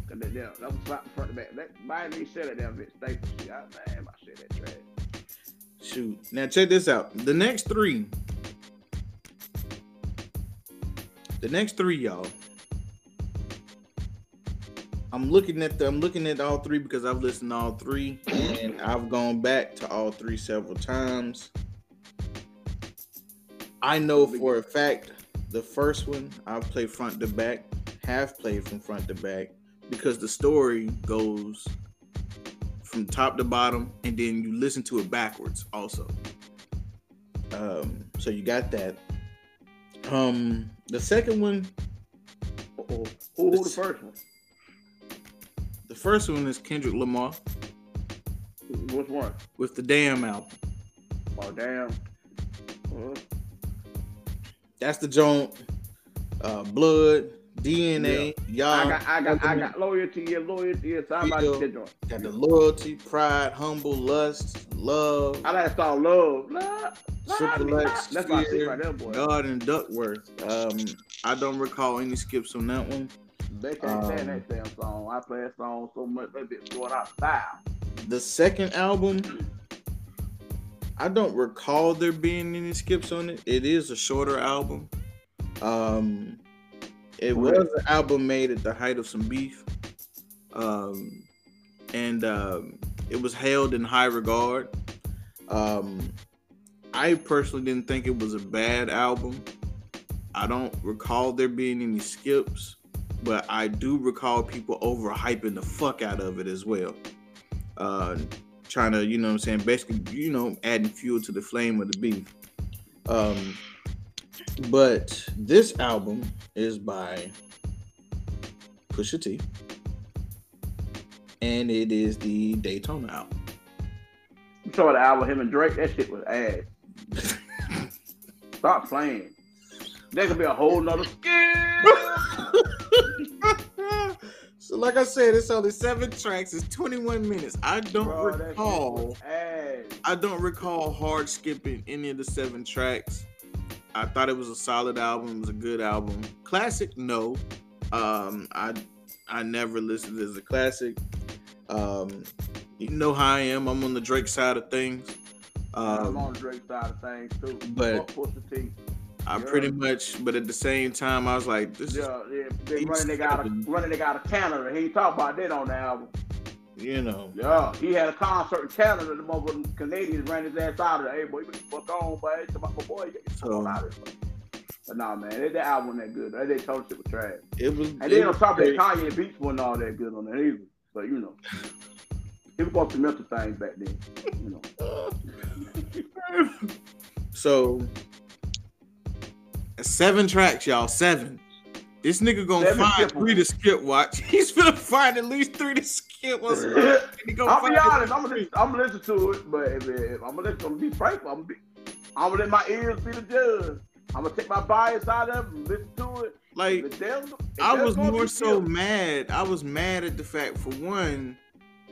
Speaker 2: Cause that, yeah, that was slap front to back. That mine ain't said that damn bit Staples shit. I, man, I said that trash.
Speaker 1: Shoot. Now check this out. The next three. The next three, y'all. I'm looking at the I'm looking at all three because I've listened to all three and I've gone back to all three several times. I know for a fact the first one I've played front to back, have played from front to back because the story goes from top to bottom, and then you listen to it backwards also. Um, so you got that. Um, the second one,
Speaker 2: Uh-oh. Who, who the first one?
Speaker 1: the first one is Kendrick Lamar
Speaker 2: Which one?
Speaker 1: with the Damn album.
Speaker 2: Oh damn. Uh,
Speaker 1: That's the joint. Uh, Blood, DNA, y'all.
Speaker 2: I got, I got, I got loyalty. Yeah, loyalty. Yeah, somebody
Speaker 1: Feel-
Speaker 2: that joint.
Speaker 1: got the loyalty, pride, humble, lust, love,
Speaker 2: I like that song, love, love. love
Speaker 1: Triple. X,
Speaker 2: That's my shit right there, boy.
Speaker 1: God, and Duckworth. Um, I don't recall any skips on that one.
Speaker 2: They can't stand
Speaker 1: Um,
Speaker 2: that damn song. I play that song so much, that bitch going out style.
Speaker 1: The second album, I don't recall there being any skips on it. It is a shorter album. Um, it was an album made at the height of some beef, um, and um, it was held in high regard. Um, I personally didn't think it was a bad album. I don't recall there being any skips, but I do recall people overhyping the fuck out of it as well uh trying to you know what i'm saying basically you know adding fuel to the flame of the beef um but this album is by pusha t and it is the daytona album
Speaker 2: You saw the album, him and Drake, that shit was ass. [laughs] Stop playing. There could be a whole nother skill. [laughs] [laughs]
Speaker 1: so like i said it's only seven tracks it's 21 minutes i don't
Speaker 2: Bro,
Speaker 1: recall. I don't recall hard skipping any of the seven tracks. I thought it was a solid album. It was a good album. Classic, no. Um, I I never listed as a classic. Um, you know how I am. I'm on the Drake side of things.
Speaker 2: I'm
Speaker 1: Um,
Speaker 2: on the Drake side of things too.
Speaker 1: but-
Speaker 2: T.
Speaker 1: I
Speaker 2: yeah.
Speaker 1: pretty much, but at the same time, I was like, this is,
Speaker 2: Yeah, yeah. They
Speaker 1: He
Speaker 2: running nigga out of running nigga out of Canada. He ain't talk about that on the album.
Speaker 1: you know,
Speaker 2: Yeah, he had a concert in Canada. The motherfucking Canadians ran his ass out of there. Hey, boy, you better fuck on, boy. It's about my boy. Get the fuck
Speaker 1: So-
Speaker 2: on out of here. But nah, man, that, that album that good. That Daytona shit was trash.
Speaker 1: it was.
Speaker 2: And then on top of that. Kanye Beats wasn't all that good on that either. But you know, he was going through mental things back then. You know, [laughs]
Speaker 1: So seven tracks, y'all. Seven. This nigga gonna
Speaker 2: Seven
Speaker 1: find three to skip. Watch. [laughs] He's gonna find at least three to skip. [laughs] Gonna
Speaker 2: I'll be honest. I'm gonna, listen, I'm gonna listen to it, but if, if I'm gonna I'm gonna be frank. I'm gonna be, I'm gonna let my ears be the judge. I'm gonna take my bias out of it, listen to it.
Speaker 1: Like
Speaker 2: If if
Speaker 1: I was more so
Speaker 2: skips,
Speaker 1: mad. I was mad at the fact, for one,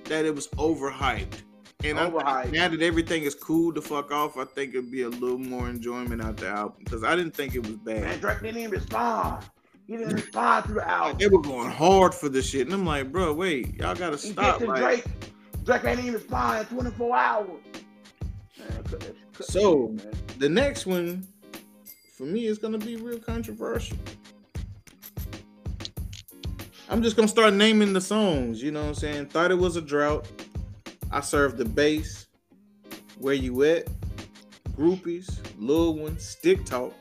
Speaker 1: that it was overhyped. And I, now that everything is cool to fuck off, I think it'd be a little more enjoyment out the album because I didn't think it was
Speaker 2: Man,
Speaker 1: bad.
Speaker 2: Drake didn't even respond. He didn't respond to the album.
Speaker 1: They were going hard for this shit, and I'm like, bro, wait, y'all gotta
Speaker 2: He
Speaker 1: stop.
Speaker 2: dissing
Speaker 1: Like,
Speaker 2: Drake. Drake ain't even respond in 24 hours. Man,
Speaker 1: So-
Speaker 2: man.
Speaker 1: the next one for me is gonna be real controversial. I'm just gonna start naming the songs, you know what I'm saying? Thought it was a drought. I serve the base, Where you at? Groupies, little One, Stick Talk,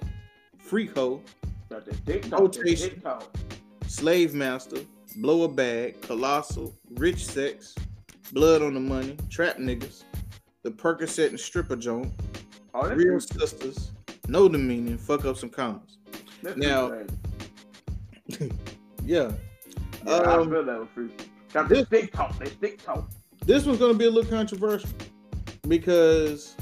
Speaker 1: Freak Hoe,
Speaker 2: Got that dick talk, that
Speaker 1: Rotation. Slave Master, Blow a Bag, Colossal, Rich Sex, Blood on the Money, Trap Niggas, The Percocet and Stripper Joint,
Speaker 2: Oh,
Speaker 1: Real
Speaker 2: is-
Speaker 1: Sisters, Know the Meaning, Fuck Up Some Commas.
Speaker 2: this is
Speaker 1: now-. [laughs] Yeah.
Speaker 2: Yeah, I
Speaker 1: Um,
Speaker 2: feel that was free. Got
Speaker 1: this-
Speaker 2: the stick talk, they stick talk.
Speaker 1: This one's gonna be a little controversial because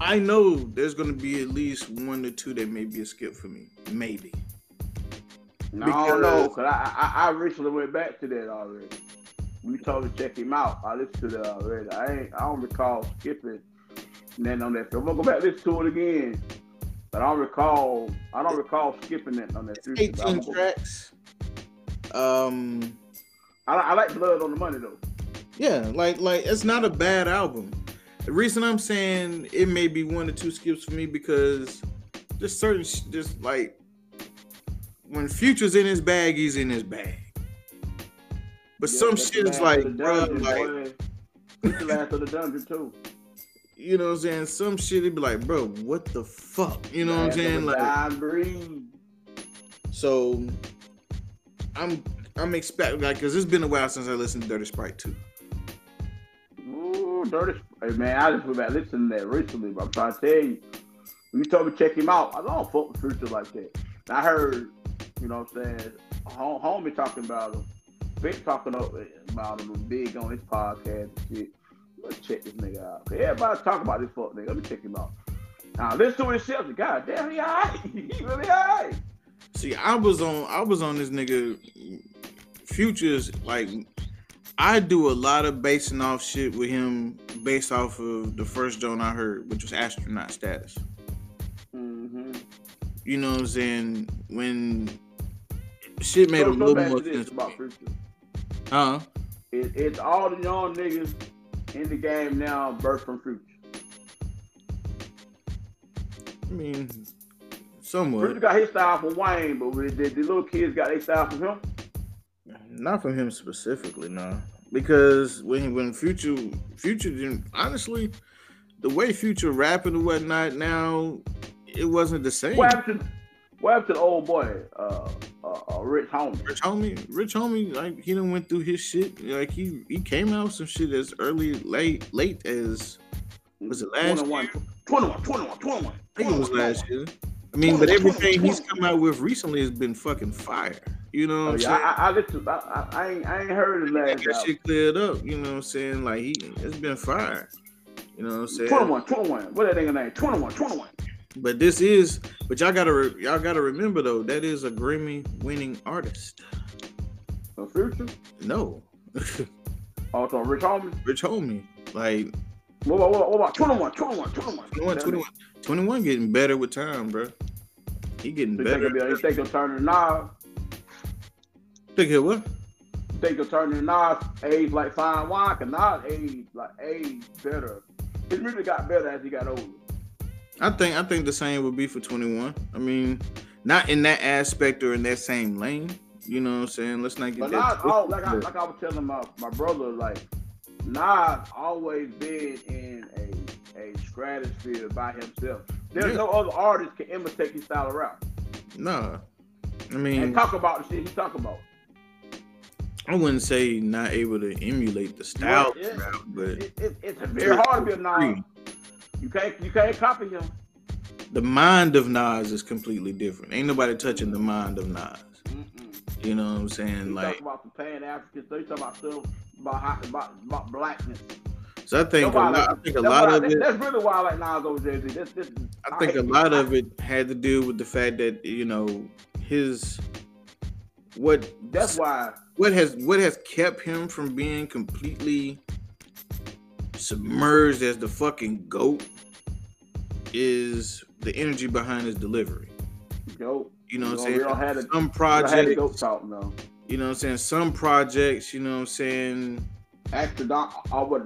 Speaker 1: I know there's gonna be at least one or two that may be a skip for me. Maybe.
Speaker 2: No, I don't know,
Speaker 1: Because-
Speaker 2: I, I I recently went back to that already. We told to check him out. I listened to that already. I ain't I don't recall skipping nothing on that. So I'm gonna go back and listen to it again. But I don't recall I don't recall skipping that on that. future.
Speaker 1: 18
Speaker 2: gonna go-
Speaker 1: tracks. Um
Speaker 2: I, I like Blood on the Money though.
Speaker 1: yeah, like like it's not a bad album. The reason I'm saying it may be one or two skips for me because there's certain sh- just like when Future's in his bag, he's in his bag. But
Speaker 2: Yeah,
Speaker 1: some shit is like,
Speaker 2: the
Speaker 1: bro, like.
Speaker 2: It's the last of the dungeon too.
Speaker 1: you know what I'm saying? Some shit it'd be like, bro, what the fuck? You know what I'm saying? Like so I'm I'm expecting like because it's been a while since I listened to Dirty Sprite 2.
Speaker 2: Ooh, dirty. Sprite, man, I just went back listening to that recently, but I'm trying to tell you, when you told me to check him out, I don't fuck with Future like that. And I heard, you know what I'm saying, hom- homie talking about him, Vic talking eh, about him big on his podcast and shit. Let's check this nigga out. Everybody talk about this fuck nigga. Let me check him out. Now listen to his shit. God damn, he alright. [laughs] he really alright.
Speaker 1: See, I was on I was on this nigga Futures like I do a lot of basing off shit with him based off of the first joint I heard, which was astronaut status.
Speaker 2: Mm-hmm.
Speaker 1: You know what I'm saying? When shit made
Speaker 2: So
Speaker 1: a little more
Speaker 2: this
Speaker 1: sense. to
Speaker 2: about. Future.
Speaker 1: Huh?
Speaker 2: It, it's all the young niggas in the game now birth from Future.
Speaker 1: I mean,
Speaker 2: Future
Speaker 1: somewhat.
Speaker 2: got his style from Wayne, but the, the little kids got their style from him.
Speaker 1: Not from him specifically, no. Because when when Future Future didn't honestly, the way Future rapping and whatnot now, it wasn't the same.
Speaker 2: What happened what happened to the old boy, uh, uh, uh Rich Homie?
Speaker 1: Rich homie, Rich homie, like he done went through his shit. Like he he came out with some shit as early late late as Was it last
Speaker 2: 21, 21, 21, 21.
Speaker 1: I think it was last year. I mean, but everything he's come out with recently has been fucking fire. You know what
Speaker 2: Oh,
Speaker 1: I'm
Speaker 2: yeah,
Speaker 1: saying?
Speaker 2: I, I, I listened. I, I, I ain't, I ain't heard his
Speaker 1: Get
Speaker 2: last
Speaker 1: that shit cleared up. You know what I'm saying? Like he, it's been fire. You know what I'm saying?
Speaker 2: 21, 21. What that nigga name? 21, 21.
Speaker 1: But this is, but y'all gotta, re, y'all gotta remember though, that is a Grammy winning artist.
Speaker 2: The future?
Speaker 1: No, [laughs] oh,
Speaker 2: Also, Rich Homie.
Speaker 1: Rich homie, like
Speaker 2: What about, what about, what about 21, 21, 21?
Speaker 1: 21, 21, 21 getting better with time, bro. He getting
Speaker 2: You think
Speaker 1: better.
Speaker 2: he'll, be, you think he'll turn the knob?
Speaker 1: Think it what?
Speaker 2: Think he'll turn the knob age like fine wine? Cause Nas age like age better. His music got better as he got older.
Speaker 1: I think I think the same would be for 21. I mean, not in that aspect or in that same lane. You know what I'm saying? Let's not get
Speaker 2: But
Speaker 1: that.
Speaker 2: Nas,
Speaker 1: twisted,
Speaker 2: like I like I was telling my, my brother, like Nas always been in a a stratosphere by himself. There's
Speaker 1: Yeah.
Speaker 2: no other artist can imitate his style of rap
Speaker 1: Nah, I
Speaker 2: and
Speaker 1: mean,
Speaker 2: talk about the shit he talk about.
Speaker 1: I wouldn't say not able to emulate the style,
Speaker 2: Yeah, yeah.
Speaker 1: of but
Speaker 2: It, it, it's very hard to be a Nas. You can't you can't copy him.
Speaker 1: the mind of Nas is completely different. Ain't nobody touching the mind of Nas.
Speaker 2: Mm-mm.
Speaker 1: You know what I'm saying? Like,
Speaker 2: talk about the pan Africans. They talk about stuff about how, about about blackness.
Speaker 1: So I think a
Speaker 2: I
Speaker 1: lot, I think a lot of it.
Speaker 2: That's really why I like Nas over Jay Z.
Speaker 1: I think a lot of it had to do with the fact that you know his what
Speaker 2: That's why.
Speaker 1: what has what has kept him from being completely submerged as the fucking goat is the energy behind his delivery.
Speaker 2: Yo,
Speaker 1: You know what I'm
Speaker 2: We
Speaker 1: saying?
Speaker 2: don't have the-
Speaker 1: Some
Speaker 2: I had go talk now.
Speaker 1: you know what I'm saying? Some projects, you know what I'm saying?
Speaker 2: Astrodom, I would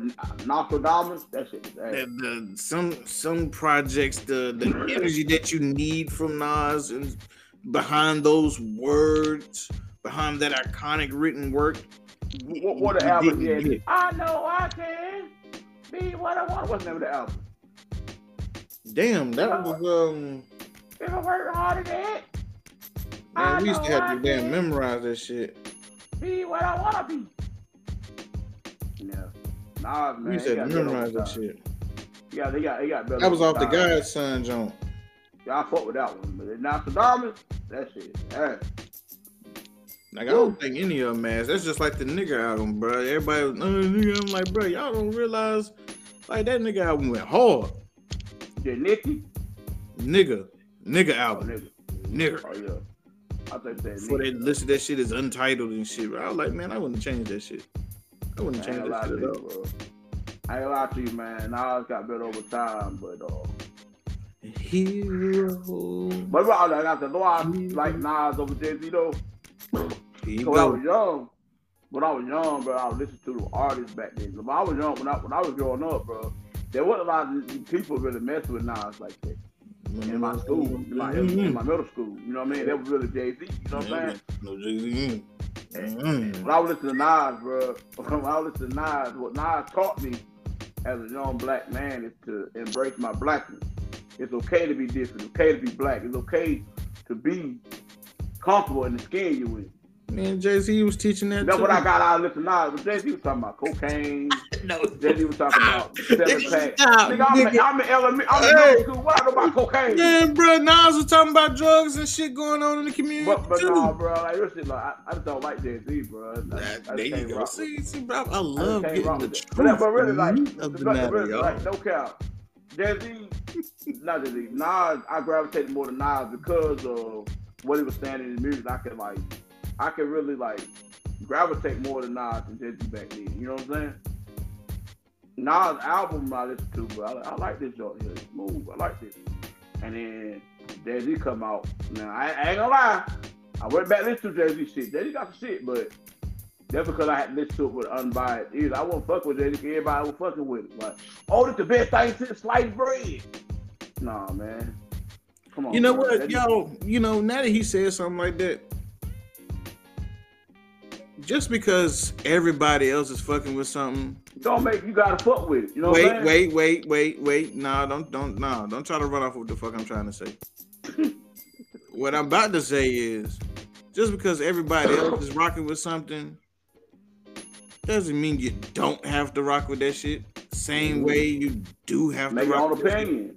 Speaker 2: Nastradamus. That shit.
Speaker 1: The, the, some some projects, the the energy that you need from Nas and behind those words, behind that iconic written work,
Speaker 2: What, what the album
Speaker 1: get.
Speaker 2: I know I can be what I want. What's the name of the album?
Speaker 1: damn, that was um
Speaker 2: If I work hard at it, I
Speaker 1: man, we used to have to damn memorize that shit.
Speaker 2: be what I want to be. Yeah. Nah, man.
Speaker 1: We used to
Speaker 2: got
Speaker 1: have to
Speaker 2: better
Speaker 1: memorize that shit.
Speaker 2: Yeah, they got, they got better.
Speaker 1: That was off the. God's Son joint.
Speaker 2: Yeah, I fought with that one. But Nastradamus, that shit. Yeah.
Speaker 1: Like I don't think any of them ass. That's just like the nigga album, bro. Everybody was, nigga. I'm like, bro, y'all don't realize like that nigga album went hard.
Speaker 2: The Nicki.
Speaker 1: Nigga, nigga
Speaker 2: Oh,
Speaker 1: album,
Speaker 2: nigga.
Speaker 1: nigga.
Speaker 2: Oh, yeah. I think that
Speaker 1: Before they listed that shit as untitled and shit, bro. I was like, man, I wouldn't change that shit. I wouldn't
Speaker 2: I
Speaker 1: change that shit at all.
Speaker 2: bro. I ain't lie to you, man. Nas got better over time, but uh,
Speaker 1: Hero.
Speaker 2: but that, I said, no, I like Nas over Jay Z though. When I was young, when I was young, bro, I would listen to the artists back then. When I was young, when I when I was growing up, bro, there wasn't a lot of people really messing with Nas like that in my school, in my, in my middle school. You know what I mean? That was really Jay Z. You know what I'm saying?
Speaker 1: No Jay-Z. Mm.
Speaker 2: When I was listening to Nas, bro, [laughs] when I was listening to Nas, what Nas taught me as a young black man is to embrace my blackness. It's okay to be different. It's okay to be black. It's okay to be comfortable in the skin you in.
Speaker 1: Man, Jay Z was teaching that.
Speaker 2: That's
Speaker 1: too.
Speaker 2: what I got out of listening to Nas. But Jay Z was talking about cocaine. [laughs]
Speaker 1: No.
Speaker 2: Jay Z was talking about [laughs] selling pack.
Speaker 1: Stop,
Speaker 2: Nigga, I'm, in,
Speaker 1: nigga.
Speaker 2: I'm in elementary. I'm in
Speaker 1: Hey.
Speaker 2: middle school. What I know about cocaine?
Speaker 1: Yeah, bro, Nas was talking about drugs and shit going on in the community.
Speaker 2: But, but
Speaker 1: too.
Speaker 2: no, bro. Like, this shit, like, I, I just don't like Jay Z, bro. I, I,
Speaker 1: Nah, there you go. See, see, bro, I
Speaker 2: I
Speaker 1: love
Speaker 2: can't
Speaker 1: getting the truth
Speaker 2: But, but really, like,
Speaker 1: of the
Speaker 2: but really,
Speaker 1: y'all.
Speaker 2: like, no cap. Z, not Z. Nas, I gravitated more to Nas because of what he was standing in the music. I could like, I could really like gravitate more to Nas than Z back then. You know what I'm saying? Nas album I listen to, but I, I like this joint here. It's smooth. I like this. And then Jay Z come out. Now I, I ain't gonna lie. I went back and listened to Jay Z shit. Jay Z got some shit, but that's because I had to listen to it with unbiased ears. I wasn't fucking with Z. Everybody was fucking with it. Like, oh, this the best thing since sliced bread. Nah, man. Come on.
Speaker 1: You know
Speaker 2: bro.
Speaker 1: what,
Speaker 2: That-
Speaker 1: yo? You know, now that he said something like that, just because everybody else is fucking with something,
Speaker 2: Don't make you gotta fuck with it. You know what I'm
Speaker 1: wait,
Speaker 2: saying?
Speaker 1: wait, wait, wait, wait. Nah, don't, don't, nah, don't try to run off what the fuck I'm trying to say. [laughs] what I'm about to say is, just because everybody else is rocking with something, doesn't mean you don't have to rock with that shit. Same mm-hmm. way you do have
Speaker 2: Make
Speaker 1: to
Speaker 2: your own
Speaker 1: with
Speaker 2: opinion.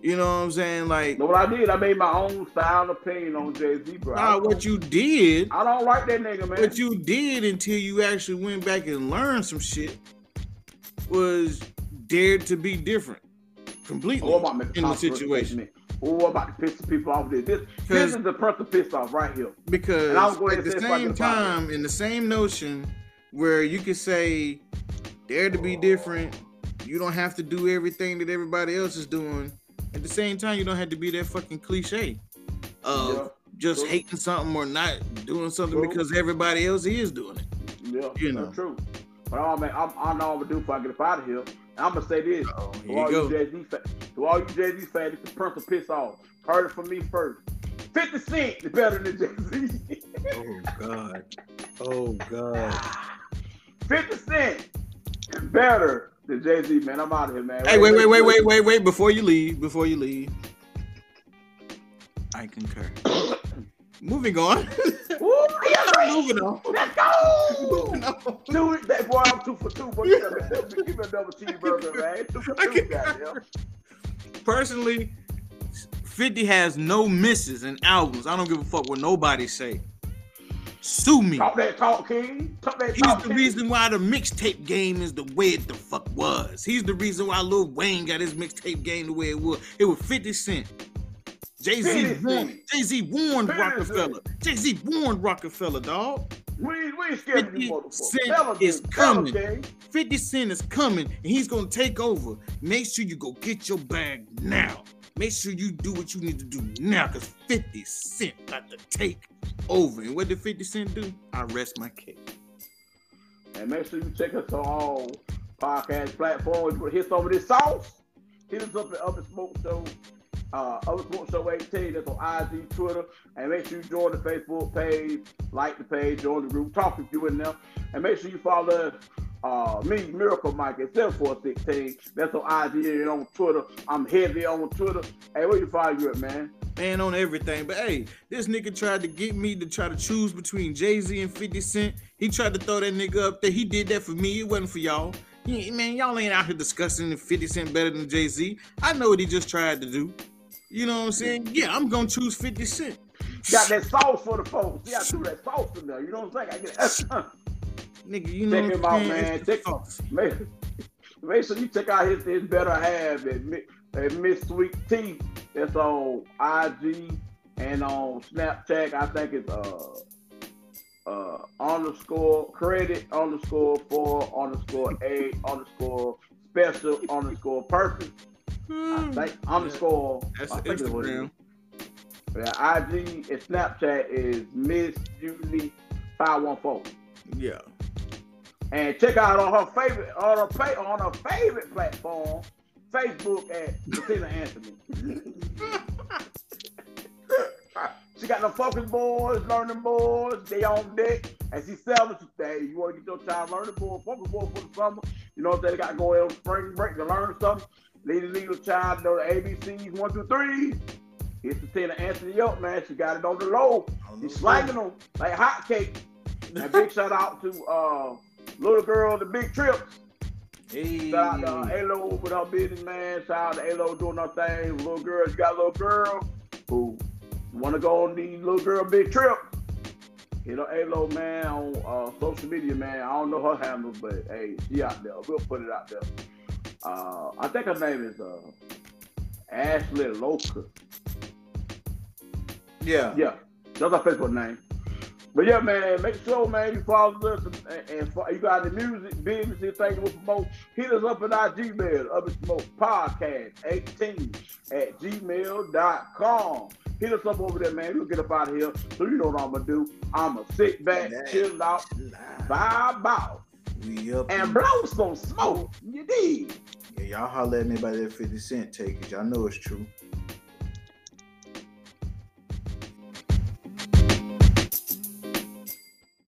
Speaker 1: You know what I'm saying? Like,
Speaker 2: know what I did? I made my own style opinion on Jay Z, bro.
Speaker 1: Nah, what you did
Speaker 2: I don't like that nigga, man.
Speaker 1: What you did until you actually went back and learned some shit was dared to be different completely oh,
Speaker 2: What about
Speaker 1: in the situation.
Speaker 2: statement? Oh, what about to piss people off? This, this, this is the person pissed off right here.
Speaker 1: because
Speaker 2: go ahead
Speaker 1: at the
Speaker 2: I
Speaker 1: same time, in the same notion, where you could say dare to be different, you don't have to do everything that everybody else is doing. At the same time, you don't have to be that fucking cliche of
Speaker 2: Yeah.
Speaker 1: just
Speaker 2: True.
Speaker 1: hating something or not doing something
Speaker 2: True.
Speaker 1: because everybody else is doing it.
Speaker 2: Yeah,
Speaker 1: You know.
Speaker 2: true. But all man, I'm, I know I'm gonna do before I get up out of here. I'm gonna say this
Speaker 1: Oh,
Speaker 2: to all
Speaker 1: you
Speaker 2: you
Speaker 1: go.
Speaker 2: Jay Z fans. To all you Jay Z fans, it's the prince of piss off. Heard it from me first. Fifty Cent is better than Jay Z.
Speaker 1: Oh God. Oh God. [laughs]
Speaker 2: Fifty Cent is better than Jay Z, man. I'm out of here, man.
Speaker 1: Hey, wait, wait, wait, wait, wait, wait. Before you leave, before you leave, I concur. Moving on.
Speaker 2: Ooh, yeah, [laughs]
Speaker 1: Moving on.
Speaker 2: Let's go. Two, that boy, I'm two for two. Boy, gotta give me a double [laughs] cheeseburger, man. Two for
Speaker 1: I
Speaker 2: two, goddamn.
Speaker 1: Personally, 50 has no misses in albums. I don't give a fuck what nobody say. Sue me.
Speaker 2: Talk that talk, King. Talk that
Speaker 1: He's
Speaker 2: talk,
Speaker 1: the
Speaker 2: King.
Speaker 1: reason why the mixtape game is the way it the fuck was. He's the reason why Lil Wayne got his mixtape game the way it was. It was 50 Cent. Jay Z
Speaker 2: 50
Speaker 1: warned, Jay Z warned Rockefeller. Jay Z warned Rockefeller, dog.
Speaker 2: We, we ain't scared of
Speaker 1: 50
Speaker 2: you motherfuckers.
Speaker 1: Cent is
Speaker 2: King. Tell 'em,
Speaker 1: coming. 50 Cent is coming and he's gonna take over. Make sure you go get your bag now. Make sure you do what you need to do now because 50 Cent got to take over. And what did 50 Cent do? I rest my case.
Speaker 2: And make sure you check us on all podcast platforms. Hit some of this sauce. Hit us up at Up and Smoke Show. Uh, Up and Smoke Show 18. That's on IG, Twitter. And make sure you join the Facebook page, like the page, join the group, talk if you in there. And make sure you follow uh, me, Miracle Mike at 7416. That's on IG and on Twitter. I'm heavy on Twitter. Hey, where you follow you at, man?
Speaker 1: man on everything. But hey, this nigga tried to get me to try to choose between Jay Z and 50 Cent. He tried to throw that nigga up there. He did that for me. It wasn't for y'all. He, man, y'all ain't out here discussing if 50 Cent better than Jay Z. I know what he just tried to do. You know what I'm saying? Yeah, I'm gonna choose 50 Cent.
Speaker 2: Got that sauce for the folks. See, I threw that sauce in there. You know what I'm saying? I get [laughs] [laughs]
Speaker 1: Nigga, you know
Speaker 2: Check
Speaker 1: what
Speaker 2: him out, man. Check-
Speaker 1: sauce.
Speaker 2: make, make sure you check out his, his better half at, at Miss Sweet Tea. That's on IG and on Snapchat. I think it's uh uh underscore credit underscore four underscore eight underscore special underscore perfect. I think underscore.
Speaker 1: That's
Speaker 2: I think it's what it is.
Speaker 1: Instagram.
Speaker 2: Yeah, IG and Snapchat is Miss Julie five one four.
Speaker 1: Yeah.
Speaker 2: And check out on her favorite on her on her favorite platform, Facebook at Christina Anthony. [laughs] she got the focus boards, learning boards, they on deck. And she selling she say, hey, you want to get your child learning board, focus board for the summer. You know what I'm saying? They got to go on spring break to learn something. A little child know the ABCs, one, two, three. It's Christina Anthony up, man. She got it on the low. She's slanging them like hotcakes. And big shout out to uh, little girl, the big trips.
Speaker 1: Hey.
Speaker 2: Shout out to Alo with her business, man. Shout out to Alo doing her thing. Little girl, you got a little girl who want to go on these little girl big trip. You know, Alo, man, on uh, social media, man. I don't know her handle, but hey, she out there. We'll put it out there. Uh, I think her name is uh, Ashley Loca.
Speaker 1: Yeah.
Speaker 2: Yeah, that's our Facebook name. But yeah, man, make sure, man, you follow us and, and you got the music, business, you want to promote. Hit us up at our Gmail, Up and Smoke Podcast 18 at gmail.com. Hit us up over there, man. We'll get up out of here. So you know what I'm gonna do. I'ma sit back,
Speaker 1: Yeah.
Speaker 2: chill out, vibe out,
Speaker 1: We
Speaker 2: and blow some smoke. You dig?
Speaker 1: Yeah, y'all holler at me about that 50 cent take it. Y'all know it's true.